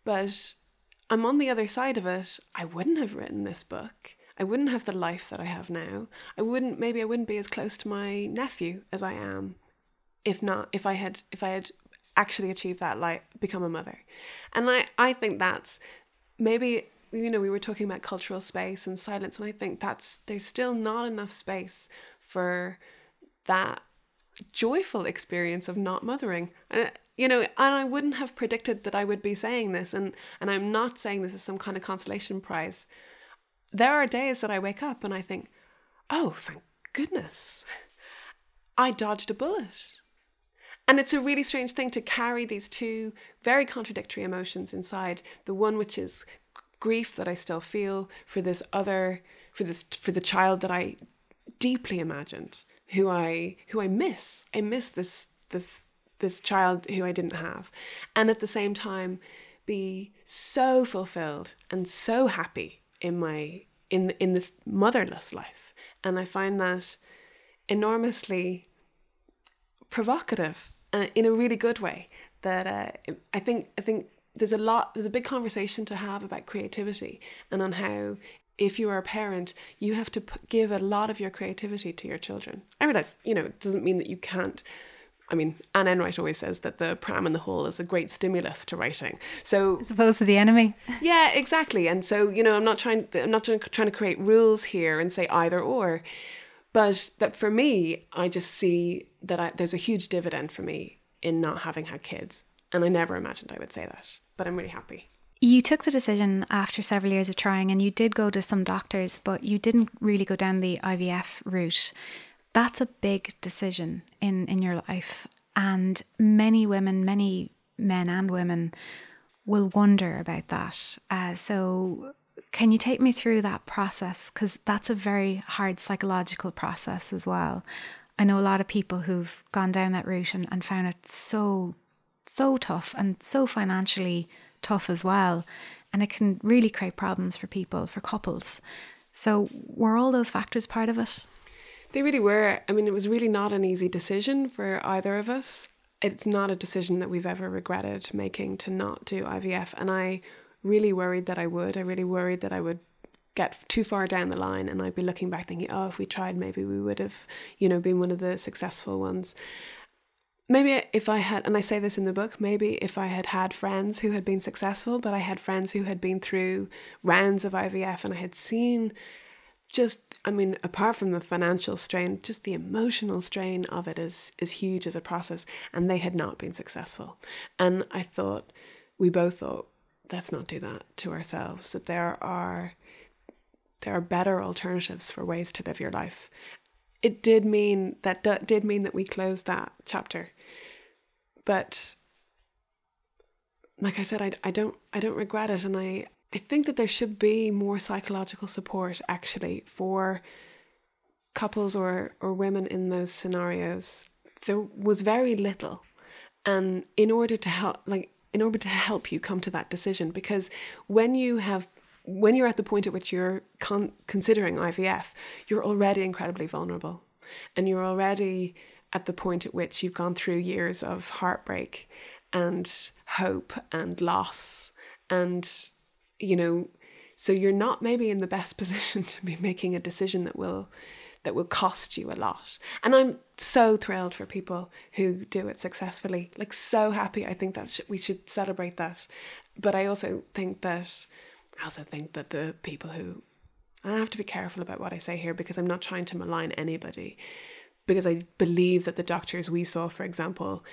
But I'm on the other side of it. I wouldn't have written this book. I wouldn't have the life that I have now. I wouldn't maybe I wouldn't be as close to my nephew as I am if not if I had if I had actually achieved that like become a mother. And I I think that's maybe you know we were talking about cultural space and silence and I think that's there's still not enough space for that joyful experience of not mothering. And, you know, and I wouldn't have predicted that I would be saying this. And, and I'm not saying this as some kind of consolation prize. There are days that I wake up and I think, oh, thank goodness, I dodged a bullet. And it's a really strange thing to carry these two very contradictory emotions inside the one which is grief that I still feel for this other for this for the child that I deeply imagined, who I who I miss. I miss this this this child who I didn't have. And at the same time be so fulfilled and so happy in my in in this motherless life. And I find that enormously provocative uh, in a really good way. That uh, I think I think there's a lot there's a big conversation to have about creativity and on how if you are a parent you have to p- give a lot of your creativity to your children. I realize you know it doesn't mean that you can't I mean, Anne Enright always says that the pram in the hall is a great stimulus to writing. So, as opposed to the enemy. Yeah, exactly. And so, you know, I'm not trying. I'm not trying, to create rules here and say either or, but that for me, I just see that I, there's a huge dividend for me in not having had kids, and I never imagined I would say that. But I'm really happy. You took the decision after several years of trying, and you did go to some doctors, but you didn't really go down the IVF route. That's a big decision in in your life. And many women many men and women will wonder about that. Uh, so can you take me through that process? Because that's a very hard psychological process as well. I know a lot of people who've gone down that route and, and found it so so tough and so financially tough as well and it can really create problems for people for couples so were all those factors part of it they really were. I mean, it was really not an easy decision for either of us. It's not a decision that we've ever regretted making to not do IVF. And I really worried that I would. I really worried that I would get too far down the line and I'd be looking back thinking, oh, if we tried, maybe we would have, you know, been one of the successful ones. Maybe if I had, and I say this in the book, maybe if I had had friends who had been successful, but I had friends who had been through rounds of IVF and I had seen just I mean, apart from the financial strain, just the emotional strain of it is is huge as a process. And they had not been successful. And I thought, we both thought, let's not do that to ourselves. That there are there are better alternatives for ways to live your life. It did mean that did mean that we closed that chapter, but like I said, I, I don't I don't regret it, and I I think that there should be more psychological support actually for couples or, or women in those scenarios. There was very little. And in order to help like in order to help you come to that decision because when you have when you're at the point at which you're con- considering IVF, you're already incredibly vulnerable. And you're already at the point at which you've gone through years of heartbreak and hope and loss and you know, so you're not maybe in the best position to be making a decision that will that will cost you a lot. And I'm so thrilled for people who do it successfully. Like so happy. I think that sh- we should celebrate that. But I also think that I also think that the people who I have to be careful about what I say here because I'm not trying to malign anybody. Because I believe that the doctors we saw, for example,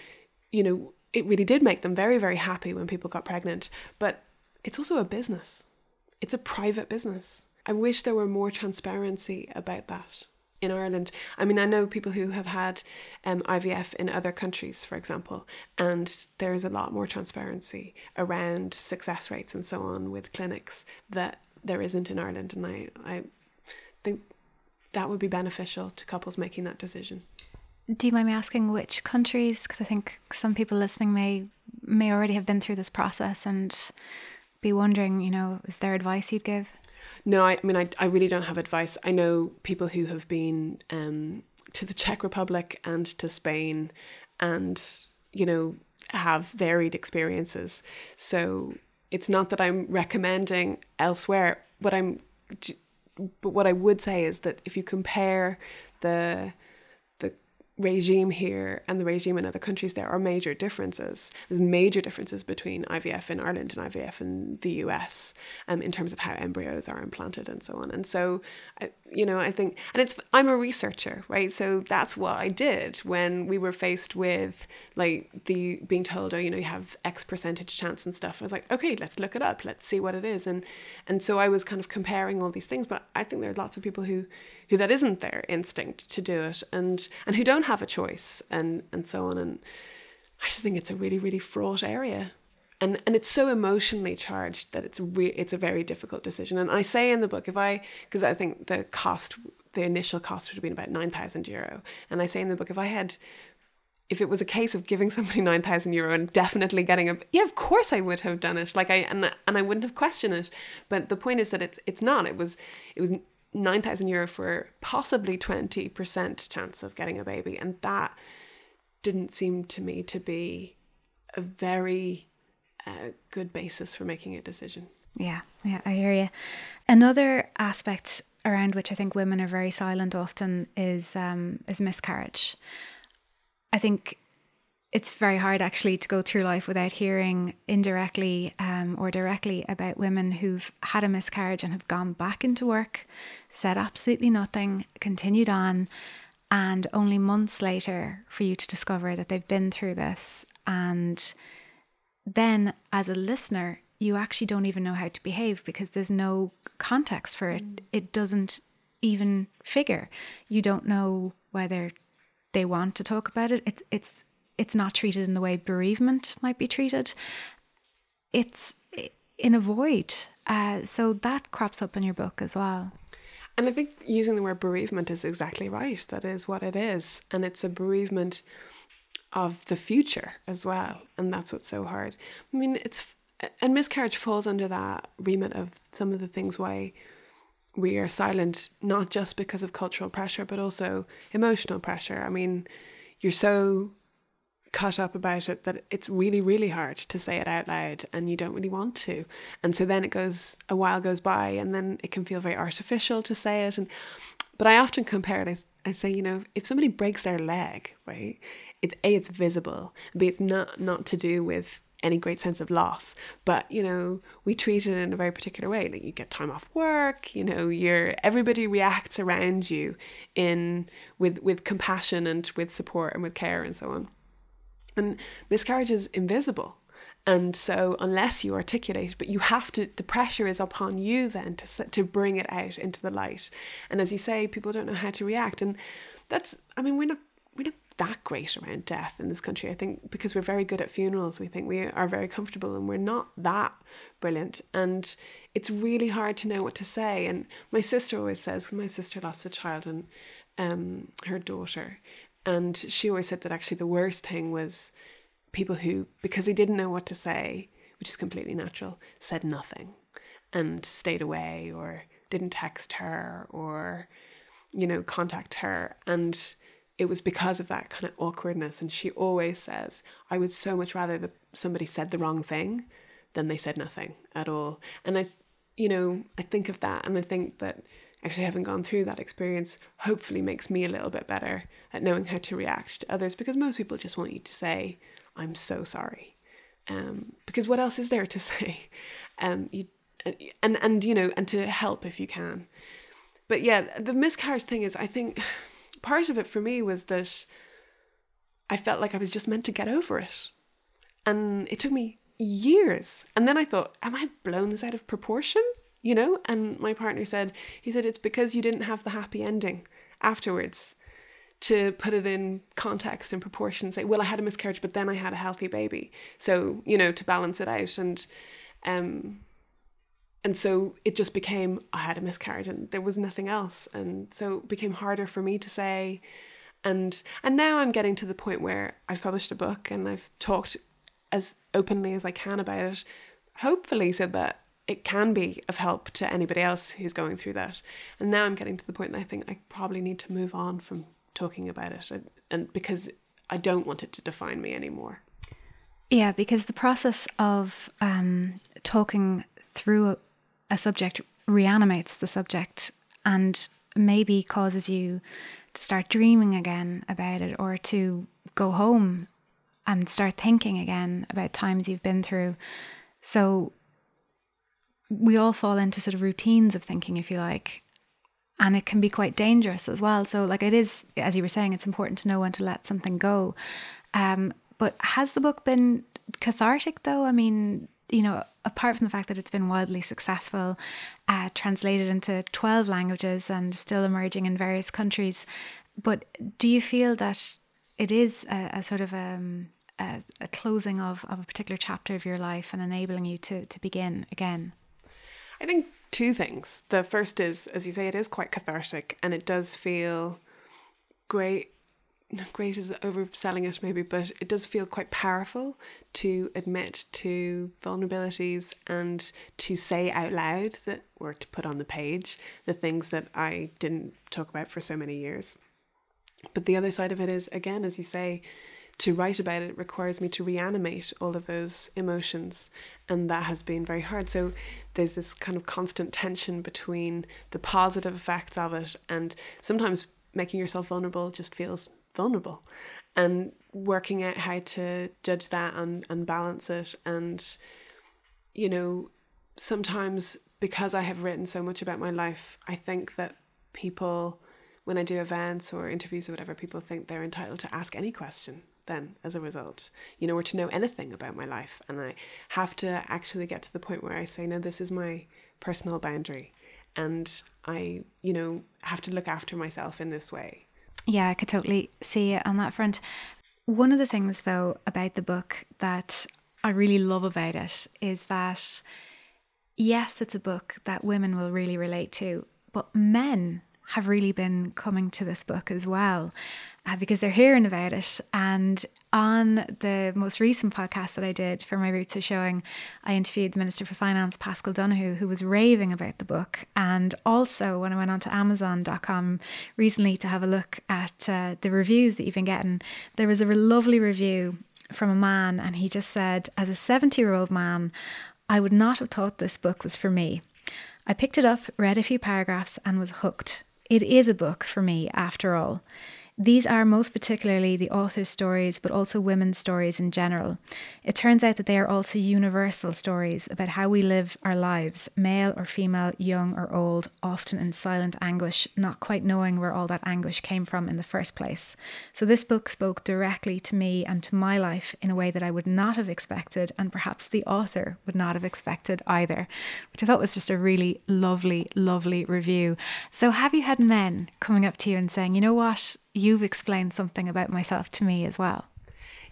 you know, it really did make them very, very happy when people got pregnant. But it's also a business. It's a private business. I wish there were more transparency about that in Ireland. I mean, I know people who have had um, IVF in other countries, for example, and there is a lot more transparency around success rates and so on with clinics that there isn't in Ireland. And I, I think that would be beneficial to couples making that decision. Do you mind me asking which countries? Because I think some people listening may may already have been through this process and be wondering, you know, is there advice you'd give? No, I, I mean, I, I really don't have advice. I know people who have been um, to the Czech Republic and to Spain and, you know, have varied experiences. So it's not that I'm recommending elsewhere. What I'm, but what I would say is that if you compare the regime here and the regime in other countries, there are major differences. There's major differences between IVF in Ireland and IVF in the US um, in terms of how embryos are implanted and so on. And so, I, you know, I think, and it's, I'm a researcher, right? So that's what I did when we were faced with like the being told, oh, you know, you have X percentage chance and stuff. I was like, okay, let's look it up. Let's see what it is. And, and so I was kind of comparing all these things, but I think there are lots of people who, who that isn't their instinct to do it and and who don't have a choice and and so on. And I just think it's a really really fraught area. And and it's so emotionally charged that it's re- it's a very difficult decision. And I say in the book, if I because I think the cost, the initial cost would have been about nine thousand euro, and I say in the book, if I had if it was a case of giving somebody 9000 euro and definitely getting a yeah of course i would have done it. Like i and, and i wouldn't have questioned it. But the point is that it's it's not. It was it was 9000 euro for possibly 20% chance of getting a baby and that didn't seem to me to be a very uh, good basis for making a decision. Yeah yeah i hear you another aspect around which i think women are very silent often is um, is miscarriage. I think it's very hard actually to go through life without hearing indirectly um, or directly about women who've had a miscarriage and have gone back into work, said absolutely nothing, continued on, and only months later for you to discover that they've been through this. And then as a listener, you actually don't even know how to behave because there's no context for it. It doesn't even figure. You don't know whether they want to talk about it. It's it's it's not treated in the way bereavement might be treated. It's in a void. Uh, so that crops up in your book as well. And I think using the word bereavement is exactly right. That is what it is. And it's a bereavement of the future as well. And that's what's so hard. I mean, it's, and miscarriage falls under that remit of some of the things why we are silent not just because of cultural pressure but also emotional pressure i mean you're so caught up about it that it's really really hard to say it out loud and you don't really want to and so then it goes a while goes by and then it can feel very artificial to say it and but i often compare it I, I say you know if somebody breaks their leg right it's a it's visible b it's not not to do with any great sense of loss. But you know, we treat it in a very particular way. Like you get time off work, you know, you're everybody reacts around you in with with compassion and with support and with care and so on. And miscarriage is invisible. And so, unless you articulate, but you have to, the pressure is upon you then to to bring it out into the light. And as you say, people don't know how to react, and that's, I mean, we're not we're not that great around death in this country. I think because we're very good at funerals, we think we are very comfortable and we're not that brilliant. And it's really hard to know what to say. And my sister always says, my sister lost a child and um, her daughter. And she always said that actually the worst thing was people who, because they didn't know what to say, which is completely natural, said nothing and stayed away or didn't text her or, you know, contact her. And it was because of that kind of awkwardness. And she always says, I would so much rather that somebody said the wrong thing than they said nothing at all. And I, you know, I think of that and I think that actually having gone through that experience hopefully makes me a little bit better at knowing how to react to others because most people just want you to say, I'm so sorry. Um, because what else is there to say? Um, you, and, and, you know, and to help if you can. But yeah, the miscarriage thing is, I think part of it for me was that I felt like I was just meant to get over it. And it took me years. And then I thought, am I blown this out of proportion? You know? And my partner said, he said, it's because you didn't have the happy ending afterwards to put it in context and proportion. Say, well, I had a miscarriage, but then I had a healthy baby. So, you know, to balance it out. And, um, and so it just became I had a miscarriage and there was nothing else and so it became harder for me to say and and now I'm getting to the point where I've published a book and I've talked as openly as I can about it hopefully so that it can be of help to anybody else who's going through that and now I'm getting to the point that I think I probably need to move on from talking about it and, and because I don't want it to define me anymore yeah because the process of um, talking through a subject reanimates the subject and maybe causes you to start dreaming again about it or to go home and start thinking again about times you've been through. So we all fall into sort of routines of thinking, if you like, and it can be quite dangerous as well. So, like, it is, as you were saying, it's important to know when to let something go. Um, but has the book been cathartic though? I mean, you know, apart from the fact that it's been wildly successful, uh, translated into 12 languages and still emerging in various countries, but do you feel that it is a, a sort of um, a, a closing of, of a particular chapter of your life and enabling you to, to begin again? I think two things. The first is, as you say, it is quite cathartic and it does feel great. Great is overselling it, maybe, but it does feel quite powerful to admit to vulnerabilities and to say out loud that, or to put on the page, the things that I didn't talk about for so many years. But the other side of it is, again, as you say, to write about it requires me to reanimate all of those emotions, and that has been very hard. So there's this kind of constant tension between the positive effects of it, and sometimes making yourself vulnerable just feels vulnerable, and working out how to judge that and, and balance it. And, you know, sometimes because I have written so much about my life, I think that people when I do events or interviews or whatever, people think they're entitled to ask any question then as a result, you know, or to know anything about my life. And I have to actually get to the point where I say, no, this is my personal boundary. And I, you know, have to look after myself in this way. Yeah, I could totally see it on that front. One of the things, though, about the book that I really love about it is that, yes, it's a book that women will really relate to, but men have really been coming to this book as well uh, because they're hearing about it. And on the most recent podcast that I did for my Roots of Showing, I interviewed the Minister for Finance, Paschal Donohoe, who was raving about the book. And also, when I went on to Amazon.com recently to have a look at uh, the reviews that you've been getting, there was a lovely review from a man, and he just said, As a 70 year old man, I would not have thought this book was for me. I picked it up, read a few paragraphs, and was hooked. It is a book for me, after all. These are most particularly the author's stories, but also women's stories in general. It turns out that they are also universal stories about how we live our lives, male or female, young or old, often in silent anguish, not quite knowing where all that anguish came from in the first place. So, this book spoke directly to me and to my life in a way that I would not have expected, and perhaps the author would not have expected either, which I thought was just a really lovely, lovely review. So, have you had men coming up to you and saying, you know what? You've explained something about myself to me as well.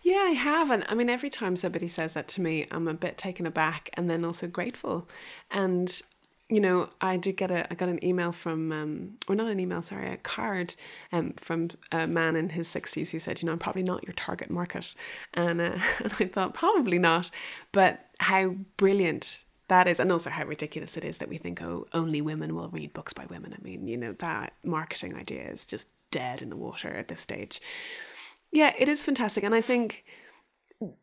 Yeah, I have. And I mean, every time somebody says that to me, I'm a bit taken aback and then also grateful. And, you know, I did get a, I got an email from, um, or not an email, sorry, a card um, from a man in his 60s who said, you know, I'm probably not your target market. And, uh, and I thought, probably not. But how brilliant that is, and also how ridiculous it is that we think, oh, only women will read books by women. I mean, you know, that marketing idea is just dead in the water at this stage. Yeah, it is fantastic. And I think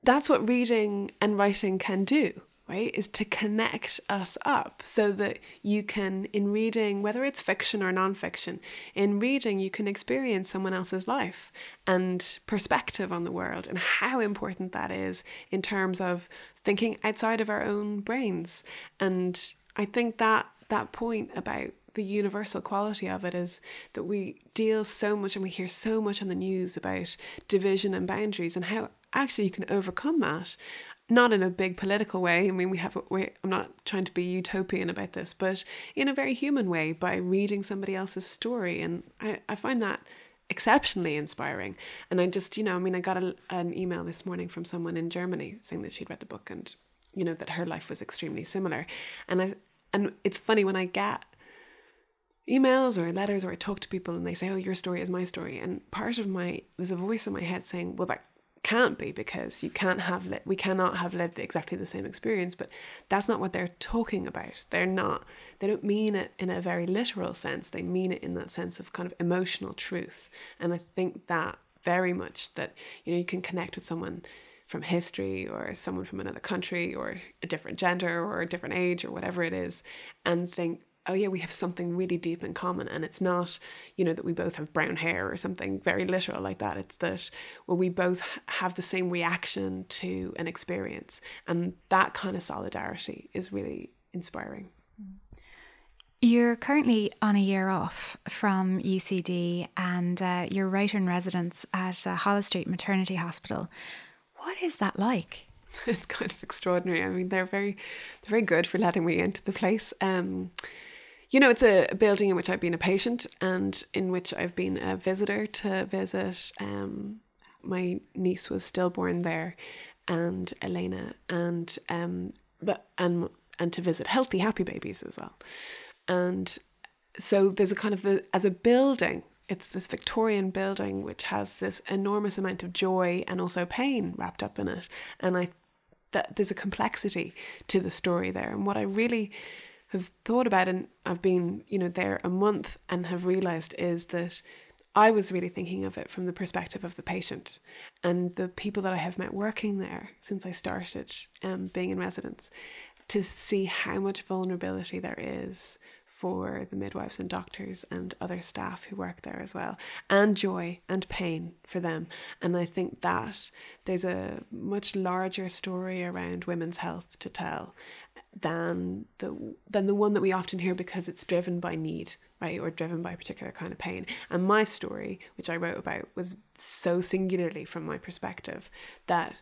that's what reading and writing can do, right? Is to connect us up so that you can, in reading, whether it's fiction or nonfiction, in reading, you can experience someone else's life and perspective on the world and how important that is in terms of thinking outside of our own brains. And I think that that point about the universal quality of it is that we deal so much and we hear so much on the news about division and boundaries and how actually you can overcome that not in a big political way. I mean, we have. I'm not trying to be utopian about this, but in a very human way by reading somebody else's story, and I, I find that exceptionally inspiring. And I just, you know, I mean, I got a, an email this morning from someone in Germany saying that she'd read the book and, you know, that her life was extremely similar. And I, and it's funny when I get emails or letters or I talk to people and they say, Oh, your story is my story. And part of my, there's a voice in my head saying, Well, that can't be because you can't have, li- we cannot have lived exactly the same experience. But that's not what they're talking about. They're not, they don't mean it in a very literal sense. They mean it in that sense of kind of emotional truth. And I think that very much that, you know, you can connect with someone from history or someone from another country or a different gender or a different age or whatever it is and think oh yeah we have something really deep in common and it's not you know that we both have brown hair or something very literal like that it's that well we both have the same reaction to an experience and that kind of solidarity is really inspiring you're currently on a year off from UCD and uh, you're writer in residence at uh, Holles Street Maternity Hospital. What is that like? It's kind of extraordinary. I mean, they're very, they're very good for letting me into the place. Um, you know, it's a building in which I've been a patient and in which I've been a visitor to visit um, my niece was stillborn there, and Elena, and um, but and and to visit healthy, happy babies as well, and so there's a kind of as a building it's this Victorian building which has this enormous amount of joy and also pain wrapped up in it. And I that there's a complexity to the story there. And what I really have thought about and I've been, you know, there a month and have realized is that I was really thinking of it from the perspective of the patient and the people that I have met working there since I started um, being in residence to see how much vulnerability there is for the midwives and doctors and other staff who work there as well, and joy and pain for them. And I think that there's a much larger story around women's health to tell than the than the one that we often hear because it's driven by need, right, or driven by a particular kind of pain. And my story, which I wrote about, was so singularly from my perspective that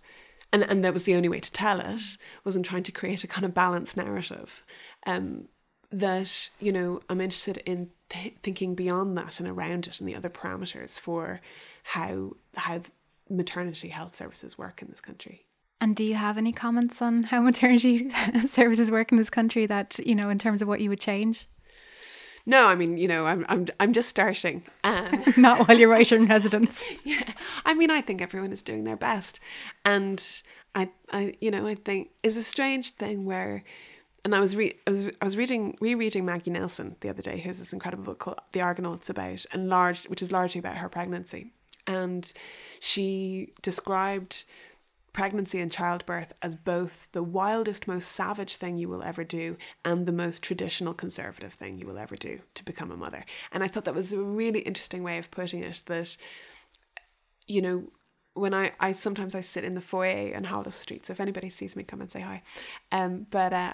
and, and that was the only way to tell it wasn't trying to create a kind of balanced narrative um, that you know I'm interested in th- thinking beyond that and around it and the other parameters for how how maternity health services work in this country. And do you have any comments on how maternity services work in this country that you know in terms of what you would change? No, I mean, you know, I'm I'm I'm just starting. Um, Not while you're right in residence. yeah, I mean, I think everyone is doing their best, and I, I, you know, I think is a strange thing where and I was re- I was I was reading rereading Maggie Nelson the other day, who's this incredible book called The Argonauts about and large, which is largely about her pregnancy, and she described pregnancy and childbirth as both the wildest, most savage thing you will ever do and the most traditional conservative thing you will ever do to become a mother. And I thought that was a really interesting way of putting it. That you know when I, I sometimes I sit in the foyer on Holles Street. So if anybody sees me, come and say hi. Um, but uh,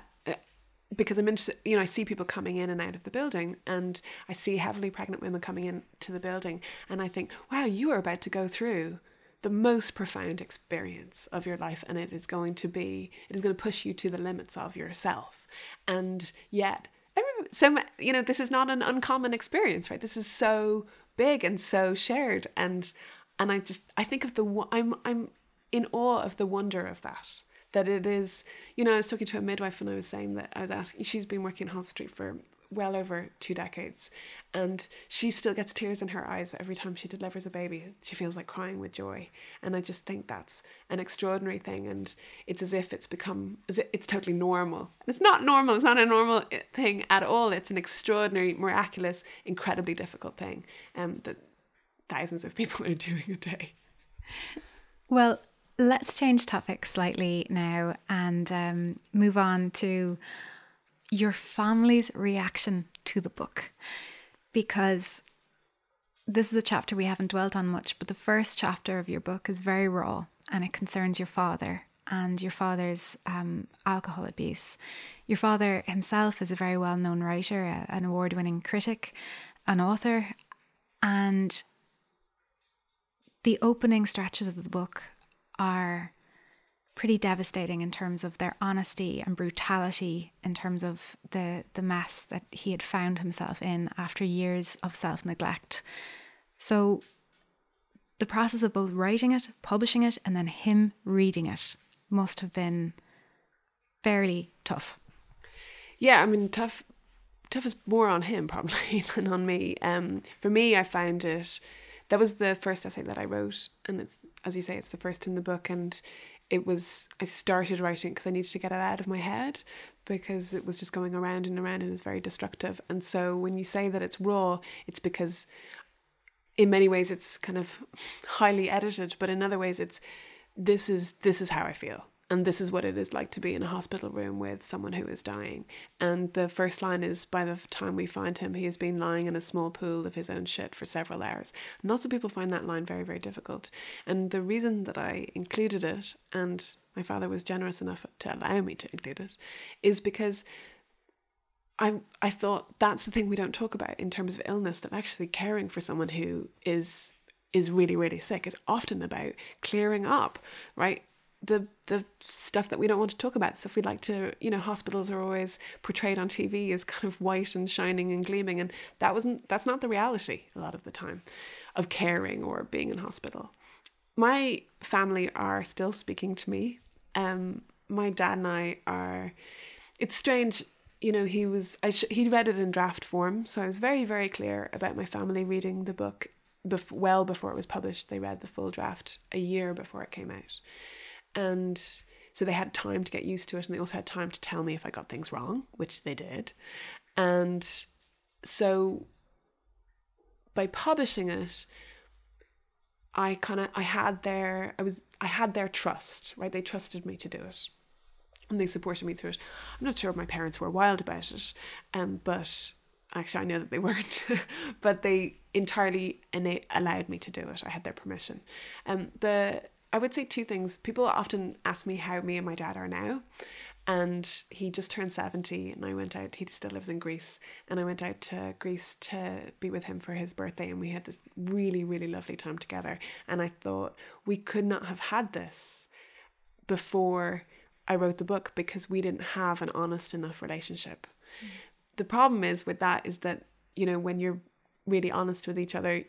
because I'm interested, you know, I see people coming in and out of the building, and I see heavily pregnant women coming into the building, and I think, wow, you are about to go through the most profound experience of your life, and it is going to be, it is going to push you to the limits of yourself, and yet, so you know, this is not an uncommon experience, right? This is so big and so shared, and and I just, I think of the, I'm, I'm in awe of the wonder of that that it is, you know, I was talking to a midwife and I was saying that I was asking, she's been working in Holles Street for well over two decades and she still gets tears in her eyes every time she delivers a baby. She feels like crying with joy. And I just think that's an extraordinary thing. And it's as if it's become, it's totally normal. It's not normal, it's not a normal eh, thing at all. It's an extraordinary, miraculous, incredibly difficult thing um, that thousands of people are doing a day. Well, Let's change topic slightly now and um, move on to your family's reaction to the book. Because this is a chapter we haven't dwelt on much, but the first chapter of your book is very raw and it concerns your father and your father's um, alcohol abuse. Your father himself is a very well known writer, an award winning critic, an author, and the opening stretches of the book are pretty devastating in terms of their honesty and brutality in terms of the the mess that he had found himself in after years of self-neglect. So the process of both writing it, publishing it and then him reading it must have been fairly tough. Yeah, I mean tough tough is more on him probably than on me. Um for me I found it that was the first essay that I wrote, and it's as you say, it's the first in the book, and it was I started writing because I needed to get it out of my head because it was just going around and around and it's very destructive. And so when you say that it's raw, it's because in many ways it's kind of highly edited, but in other ways it's this is this is how I feel and this is what it is like to be in a hospital room with someone who is dying. And the first line is by the time we find him, he has been lying in a small pool of his own shit for several hours. And Lots of people find that line very, very difficult. And the reason that I included it, and my father was generous enough to allow me to include it, is because I I thought that's the thing we don't talk about in terms of illness, that actually caring for someone who is is really, really sick is often about clearing up, right? The the stuff that we don't want to talk about. Stuff we'd like to, you know, hospitals are always portrayed on TV as kind of white and shining and gleaming, and that wasn't that's not the reality a lot of the time of caring or being in hospital. my family are still speaking to me. Um, my dad and I are. It's strange, you know. He was. I sh- he read it in draft form, so I was very, very clear about my family reading the book. Bef- well before it was published, they read the full draft a year before it came out, and so they had time to get used to it, and they also had time to tell me if I got things wrong, which they did, and so by publishing it, I kind of I had their I was I had their trust, right? They trusted me to do it, and they supported me through it. I'm not sure if my parents were wild about it, um, but actually I know that they weren't, but they entirely ina- allowed me to do it. I had their permission. Um, the I would say two things. People often ask me how me and my dad are now, and he just turned 70 and i went out he still lives in greece and i went out to greece to be with him for his birthday and we had this really really lovely time together and i thought we could not have had this before i wrote the book because we didn't have an honest enough relationship mm. the problem is with that is that you know when you're really honest with each other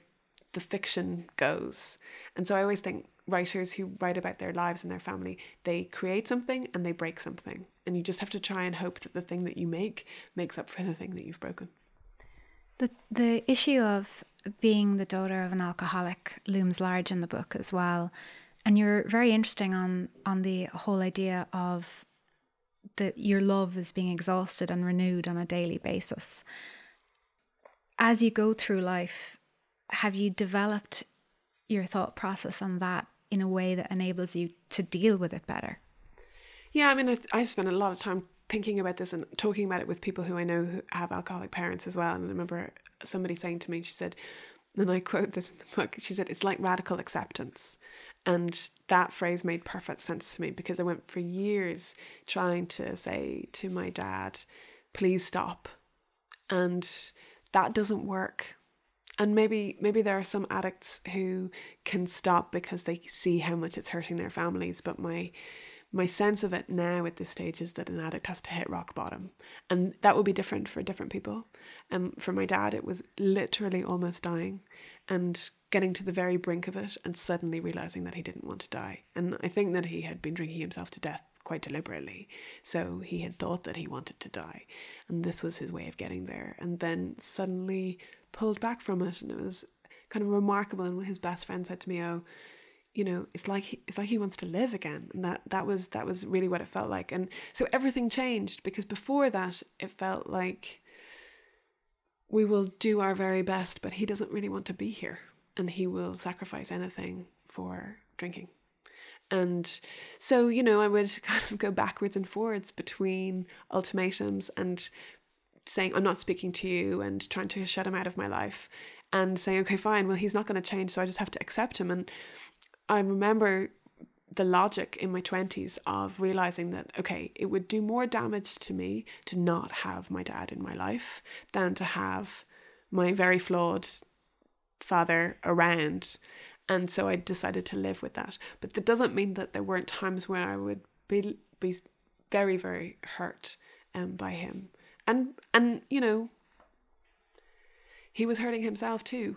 the fiction goes and so i always think writers who write about their lives and their family, they create something and they break something. And you just have to try and hope that the thing that you make makes up for the thing that you've broken. The the issue of being the daughter of an alcoholic looms large in the book as well. And you're very interesting on on the whole idea of that your love is being exhausted and renewed on a daily basis. As you go through life, have you developed your thought process on that in a way that enables you to deal with it better. Yeah, I mean, I, I spent a lot of time thinking about this and talking about it with people who I know who have alcoholic parents as well. And I remember somebody saying to me, she said, and I quote this in the book, she said, it's like radical acceptance. And that phrase made perfect sense to me because I went for years trying to say to my dad, please stop. And that doesn't work and maybe maybe there are some addicts who can stop because they see how much it's hurting their families but my my sense of it now at this stage is that an addict has to hit rock bottom. And that will be different for different people. And um, for my dad it was literally almost dying and getting to the very brink of it and suddenly realizing that he didn't want to die. And i think that he had been drinking himself to death quite deliberately so he had thought that he wanted to die and this was his way of getting there and then suddenly pulled back from it, and it was kind of remarkable. And his best friend said to me, "Oh, you know, it's like he, it's like he wants to live again," and that that was that was really what it felt like. And so everything changed because before that, it felt like we will do our very best, but he doesn't really want to be here, and he will sacrifice anything for drinking. And so, you know, I would kind of go backwards and forwards between ultimatums and saying, I'm not speaking to you and trying to shut him out of my life and saying, okay, fine, well, he's not going to change, so I just have to accept him. And I remember the logic in my 20s of realizing that, okay, it would do more damage to me to not have my dad in my life than to have my very flawed father around. And so I decided to live with that. But that doesn't mean that there weren't times when I would be, be very, very hurt um, by him. And and you know he was hurting himself too.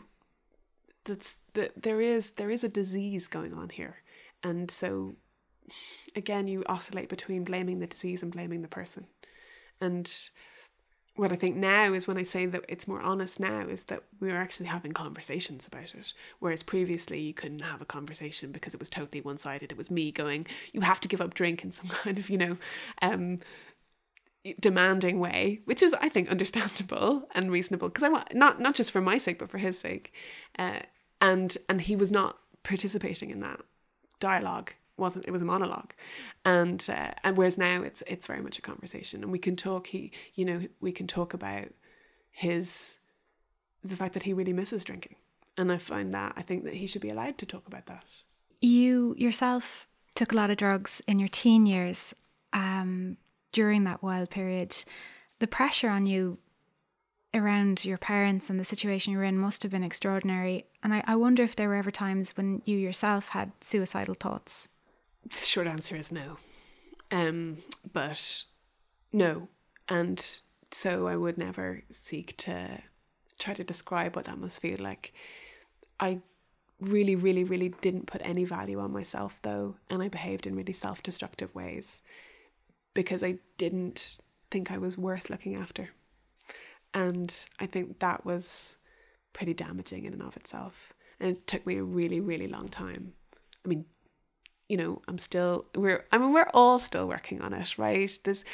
That's that there is there is a disease going on here. And so again you oscillate between blaming the disease and blaming the person. And what I think now is when I say that it's more honest now is that we're actually having conversations about it. Whereas previously you couldn't have a conversation because it was totally one sided. It was me going, you have to give up drink in some kind of, you know, um, demanding way, which is I think understandable and reasonable because I want not not just for my sake but for his sake, uh, and and he was not participating in that dialogue wasn't it was a monologue and uh, and whereas now it's it's very much a conversation and we can talk he you know we can talk about his the fact that he really misses drinking and I find that I think that he should be allowed to talk about that you yourself took a lot of drugs in your teen years um, during that wild period, the pressure on you around your parents and the situation you're in must have been extraordinary. And I, I wonder if there were ever times when you yourself had suicidal thoughts. The short answer is no. Um, but no. And so I would never seek to try to describe what that must feel like. I really, really, really didn't put any value on myself though, and I behaved in really self destructive ways because I didn't think I was worth looking after. And I think that was pretty damaging in and of itself. And it took me a really, really long time. I mean, you know, I'm still we're I mean we're all still working on it, right? There's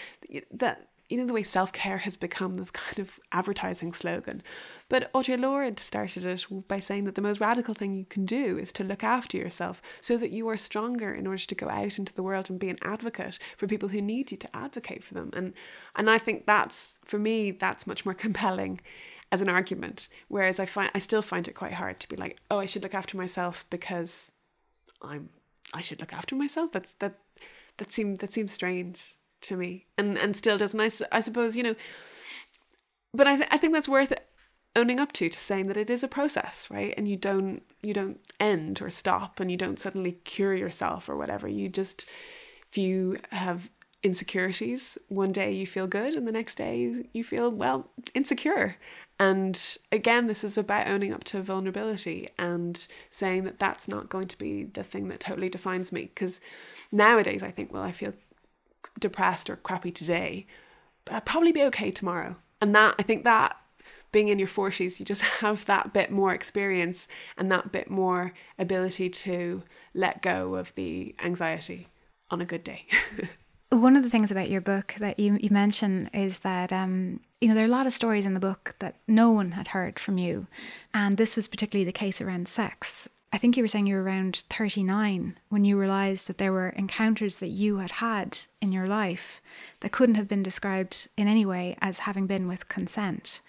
that you know the way self-care has become this kind of advertising slogan but audre lorde started it by saying that the most radical thing you can do is to look after yourself so that you are stronger in order to go out into the world and be an advocate for people who need you to advocate for them and and i think that's for me that's much more compelling as an argument whereas i find i still find it quite hard to be like oh i should look after myself because i'm i should look after myself. That's that that seems that seems strange to me and and still doesn't. I, I suppose you know but I, th- I think that's worth owning up to to saying that it is a process right? And you don't you don't end or stop and you don't suddenly cure yourself or whatever. You just if you have insecurities one day you feel good and the next day you feel well insecure and again this is about owning up to vulnerability and saying that that's not going to be the thing that totally defines me because nowadays i think well i feel depressed or crappy today, but I'll probably be okay tomorrow. And that, I think that being in your 40s, you just have that bit more experience and that bit more ability to let go of the anxiety on a good day. One of the things about your book that you, you mention is that, um, you know, there are a lot of stories in the book that no one had heard from you. And this was particularly the case around sex. I think you were saying you were around 39 when you realized that there were encounters that you had had in your life that couldn't have been described in any way as having been with consent.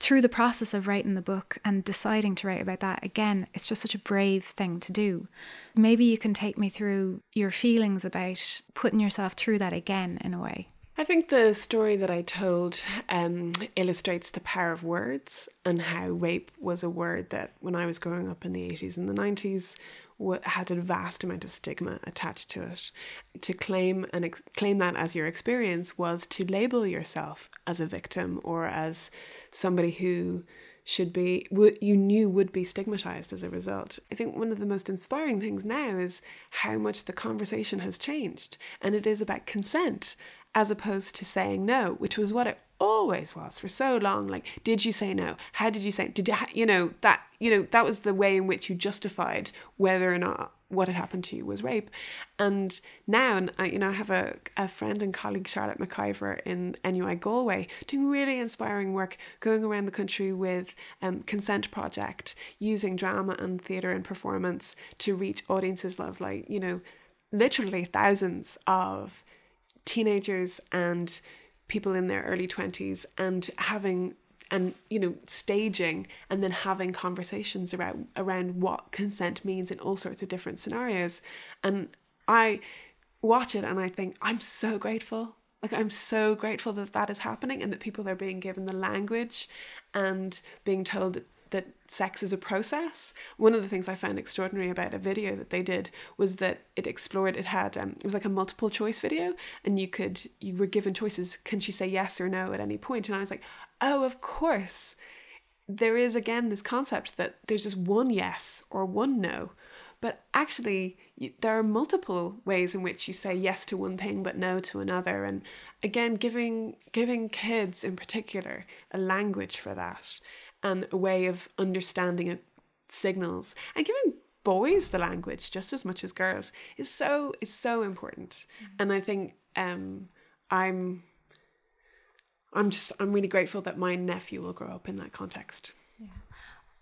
Through the process of writing the book and deciding to write about that, again, it's just such a brave thing to do. Maybe you can take me through your feelings about putting yourself through that again in a way. I think the story that I told um, illustrates the power of words and how rape was a word that, when I was growing up in the 80s and the 90s, had a vast amount of stigma attached to it. To claim and ex- claim that as your experience was to label yourself as a victim or as somebody who should be you knew would be stigmatized as a result. I think one of the most inspiring things now is how much the conversation has changed and it is about consent as opposed to saying no, which was what it always was for so long. Like, did you say no? How did you say? Did you, you know that you know that was the way in which you justified whether or not what had happened to you was rape. And now, and I, you know, I have a, a friend and colleague, Charlotte McIvor in NUI Galway, doing really inspiring work, going around the country with um, Consent Project, using drama and theatre and performance to reach audiences of like, you know, literally thousands of teenagers and people in their early 20s and having and you know staging and then having conversations around around what consent means in all sorts of different scenarios. And i watch it and i think i'm so grateful. Like i'm so grateful that that is happening and that people are being given the language and being told that that sex is a process. One of the things I found extraordinary about a video that they did was that it explored. It had um, it was like a multiple choice video, and you could you were given choices. Can she say yes or no at any point? And I was like, oh, of course. There is again this concept that there's just one yes or one no, but actually you, there are multiple ways in which you say yes to one thing but no to another. And again, giving giving kids in particular a language for that and a way of understanding signals and giving boys the language just as much as girls is so is so important mm-hmm. and i think um i'm i'm just i'm really grateful that my nephew will grow up in that context yeah.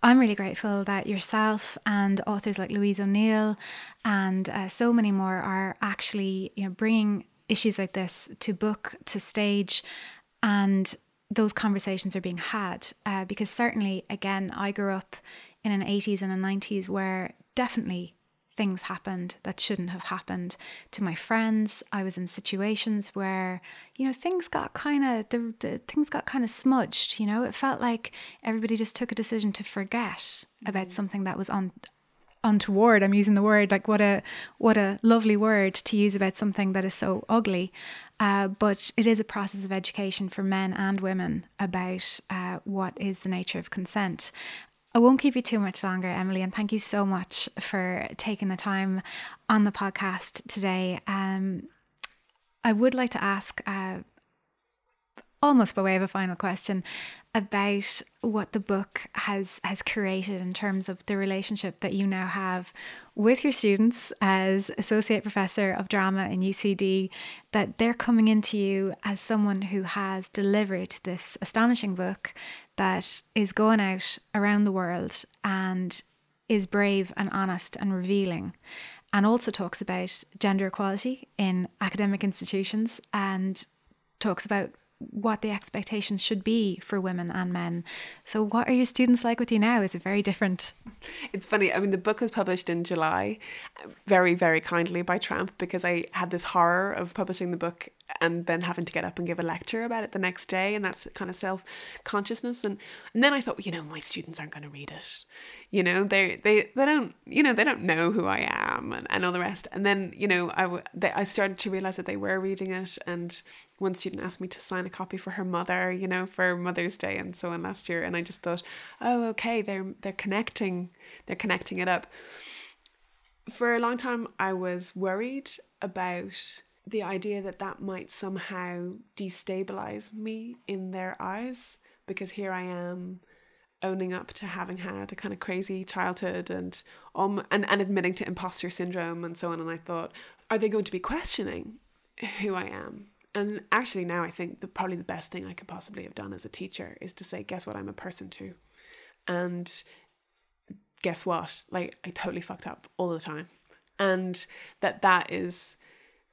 I'm really grateful that yourself and authors like Louise O'Neill and uh, so many more are actually, you know, bringing issues like this to book, to stage, and those conversations are being had uh, because certainly again i grew up in an 80s and a 90s where definitely things happened that shouldn't have happened to my friends i was in situations where you know things got kind of the, the things got kind of smudged you know it felt like everybody just took a decision to forget about mm. something that was on untoward i'm using the word like what a what a lovely word to use about something that is so ugly. Uh, but it is a process of education for men and women about uh, what is the nature of consent. I won't keep you too much longer, Emilie, and thank you so much for taking the time on the podcast today. Um, I would like to ask, uh, almost by way of a final question, about what the book has has created in terms of the relationship that you now have with your students as associate professor of drama in UCD that they're coming into you as someone who has delivered this astonishing book that is going out around the world and is brave and honest and revealing and also talks about gender equality in academic institutions and talks about what the expectations should be for women and men. So, what are your students like with you now? Is it very different? It's funny. I mean, the book was published in July, very, very kindly by Tramp, because I had this horror of publishing the book and then having to get up and give a lecture about it the next day. And that's kind of self consciousness. And, and then I thought, well, you know, my students aren't going to read it. You know, they, they, they don't, you know, they don't know who I am and, and all the rest. And then, you know, I, they, I started to realize that they were reading it and one student asked me to sign a copy for her mother, you know, for Mother's Day and so on last year. And I just thought, oh, okay, they're they're connecting, they're connecting it up. For a long time, I was worried about the idea that that might somehow destabilize me in their eyes, because here I am owning up to having had a kind of crazy childhood and um and, and admitting to imposter syndrome and so on. And I thought, are they going to be questioning who I am? And actually, now I think that probably the best thing I could possibly have done as a teacher is to say, guess what, I'm a person too. And guess what, like I totally fucked up all the time. And that that is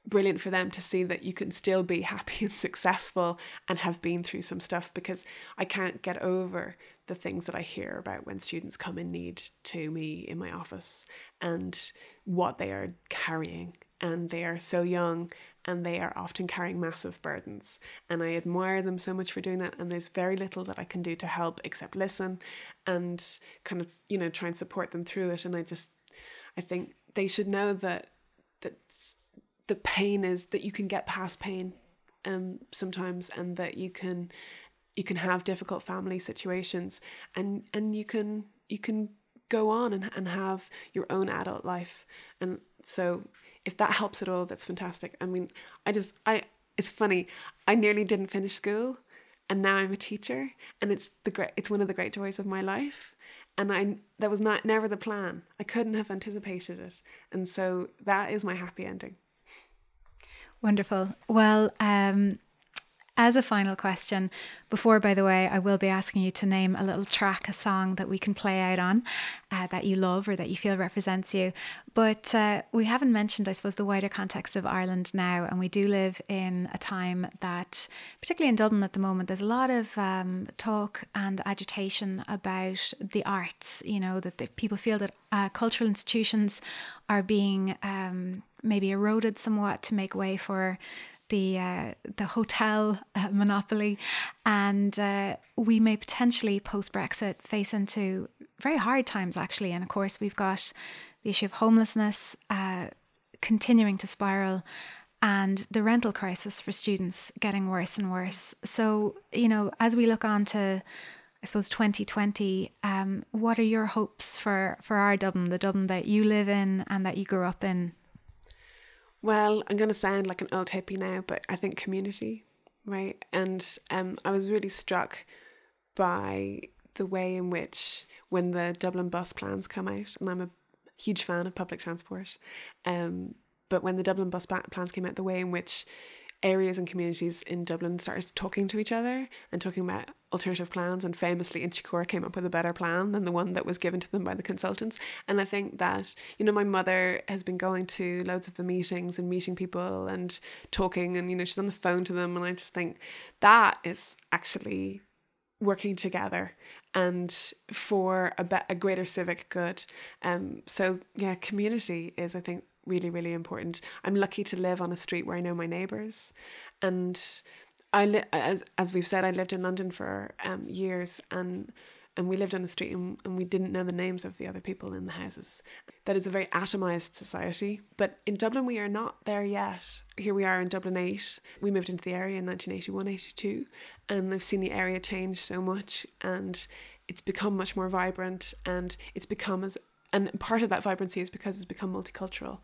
brilliant for them to see that you can still be happy and successful and have been through some stuff because I can't get over the things that I hear about when students come in need to me in my office and what they are carrying and they are so young and they are often carrying massive burdens. And I admire them so much for doing that. And there's very little that I can do to help except listen and kind of, you know, try and support them through it. And I just, I think they should know that that the pain is that you can get past pain um sometimes and that you can you can have difficult family situations and and you can you can go on and, and have your own adult life and so if that helps at all, that's fantastic. I mean, I just, I, it's funny. I nearly didn't finish school and now I'm a teacher and it's the great, it's one of the great joys of my life. And I, that was not, never the plan. I couldn't have anticipated it. And so that is my happy ending. Wonderful. Well, um, as a final question, before, by the way, I will be asking you to name a little track, a song that we can play out on uh, that you love or that you feel represents you. But uh, we haven't mentioned, I suppose, the wider context of Ireland now. And we do live in a time that, particularly in Dublin at the moment, there's a lot of um, talk and agitation about the arts, you know, that the, people feel that uh, cultural institutions are being um, maybe eroded somewhat to make way for the uh, the hotel uh, monopoly, and uh, we may potentially post Brexit face into very hard times actually. And of course, we've got the issue of homelessness uh, continuing to spiral. And the rental crisis for students getting worse and worse. So, you know, as we look on to I suppose 2020. Um, what are your hopes for for our Dublin, the Dublin that you live in and that you grew up in? Well, I'm going to sound like an old hippie now, but I think community, right? And um, I was really struck by the way in which, when the Dublin bus plans come out, and I'm a huge fan of public transport, um, but when the Dublin bus plans came out, the way in which areas and communities in Dublin started talking to each other and talking about alternative plans. And famously, Inchicore came up with a better plan than the one that was given to them by the consultants. And I think that, you know, my mother has been going to loads of the meetings and meeting people and talking, and, you know, she's on the phone to them. And I just think that is actually working together and for a, be- a greater civic good. Um, so, yeah, community is, I think, really, really important. I'm lucky to live on a street where I know my neighbours. And I li- as as we've said, I lived in London for um, years and and we lived on a street and, and we didn't know the names of the other people in the houses. That is a very atomized society. But in Dublin, we are not there yet. Here we are in Dublin 8. We moved into the area in 1981 82, and I've seen the area change so much. And it's become much more vibrant and it's become as and part of that vibrancy is because it's become multicultural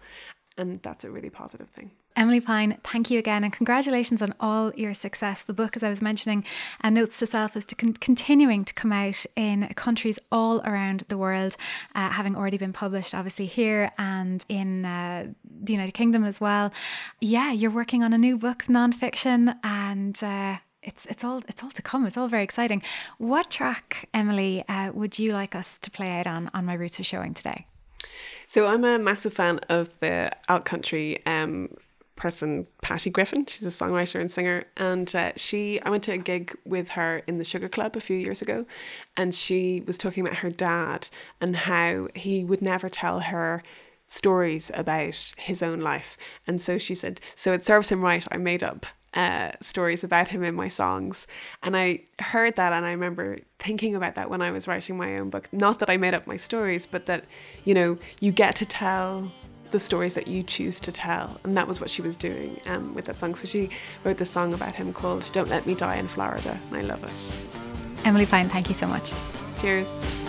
and that's a really positive thing. Emilie Pine, thank you again and congratulations on all your success. The book, as I was mentioning, and Notes to Self, is to con- continuing to come out in countries all around the world, uh, having already been published, obviously, here and in uh, the United Kingdom as well. Yeah, you're working on a new book, nonfiction, and. Uh, it's it's all it's all to come. It's all very exciting. What track, Emilie, uh, would you like us to play out on on my roots of showing today? So I'm a massive fan of the out country um, person Patty Griffin. She's a songwriter and singer, and uh, she I went to a gig with her in the Sugar Club a few years ago, and she was talking about her dad and how he would never tell her stories about his own life, and so she said, so it serves him right. I made up uh, stories about him in my songs. And I heard that and I remember thinking about that when I was writing my own book. Not that I made up my stories, but that, you know, you get to tell the stories that you choose to tell. And that was what she was doing um, with that song. So she wrote this song about him called Don't Let Me Die in Florida. And I love it. Emilie Pine, thank you so much. Cheers.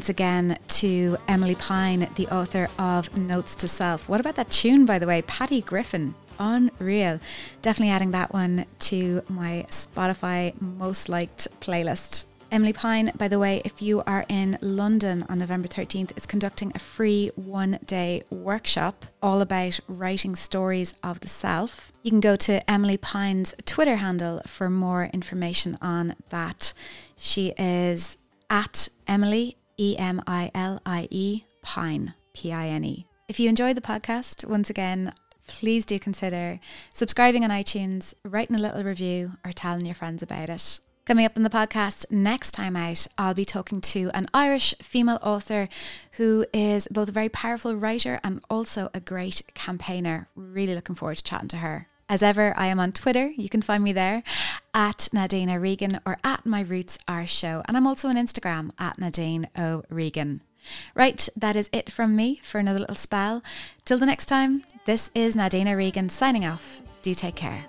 Once again to Emilie Pine, the author of Notes to Self. What about that tune, by the way? Patty Griffin. Unreal. Definitely adding that one to my Spotify most liked playlist. Emilie Pine, by the way, if you are in London on November 13th, is conducting a free one day workshop all about writing stories of the self. You can go to Emilie Pine's Twitter handle for more information on that. She is at Emilie, E M I L I E, Pine, P I N E. If you enjoyed the podcast, once again, please do consider subscribing on iTunes, writing a little review, or telling your friends about it. Coming up in the podcast next time out, I'll be talking to an Irish female author who is both a very powerful writer and also a great campaigner. Really looking forward to chatting to her. As ever, I am on Twitter. You can find me there at Nadine O'Regan or at My Roots Are Show. And I'm also on Instagram at Nadine O'Regan. Right, that is it from me for another little spell. Till the next time, this is Nadine O'Regan signing off. Do take care.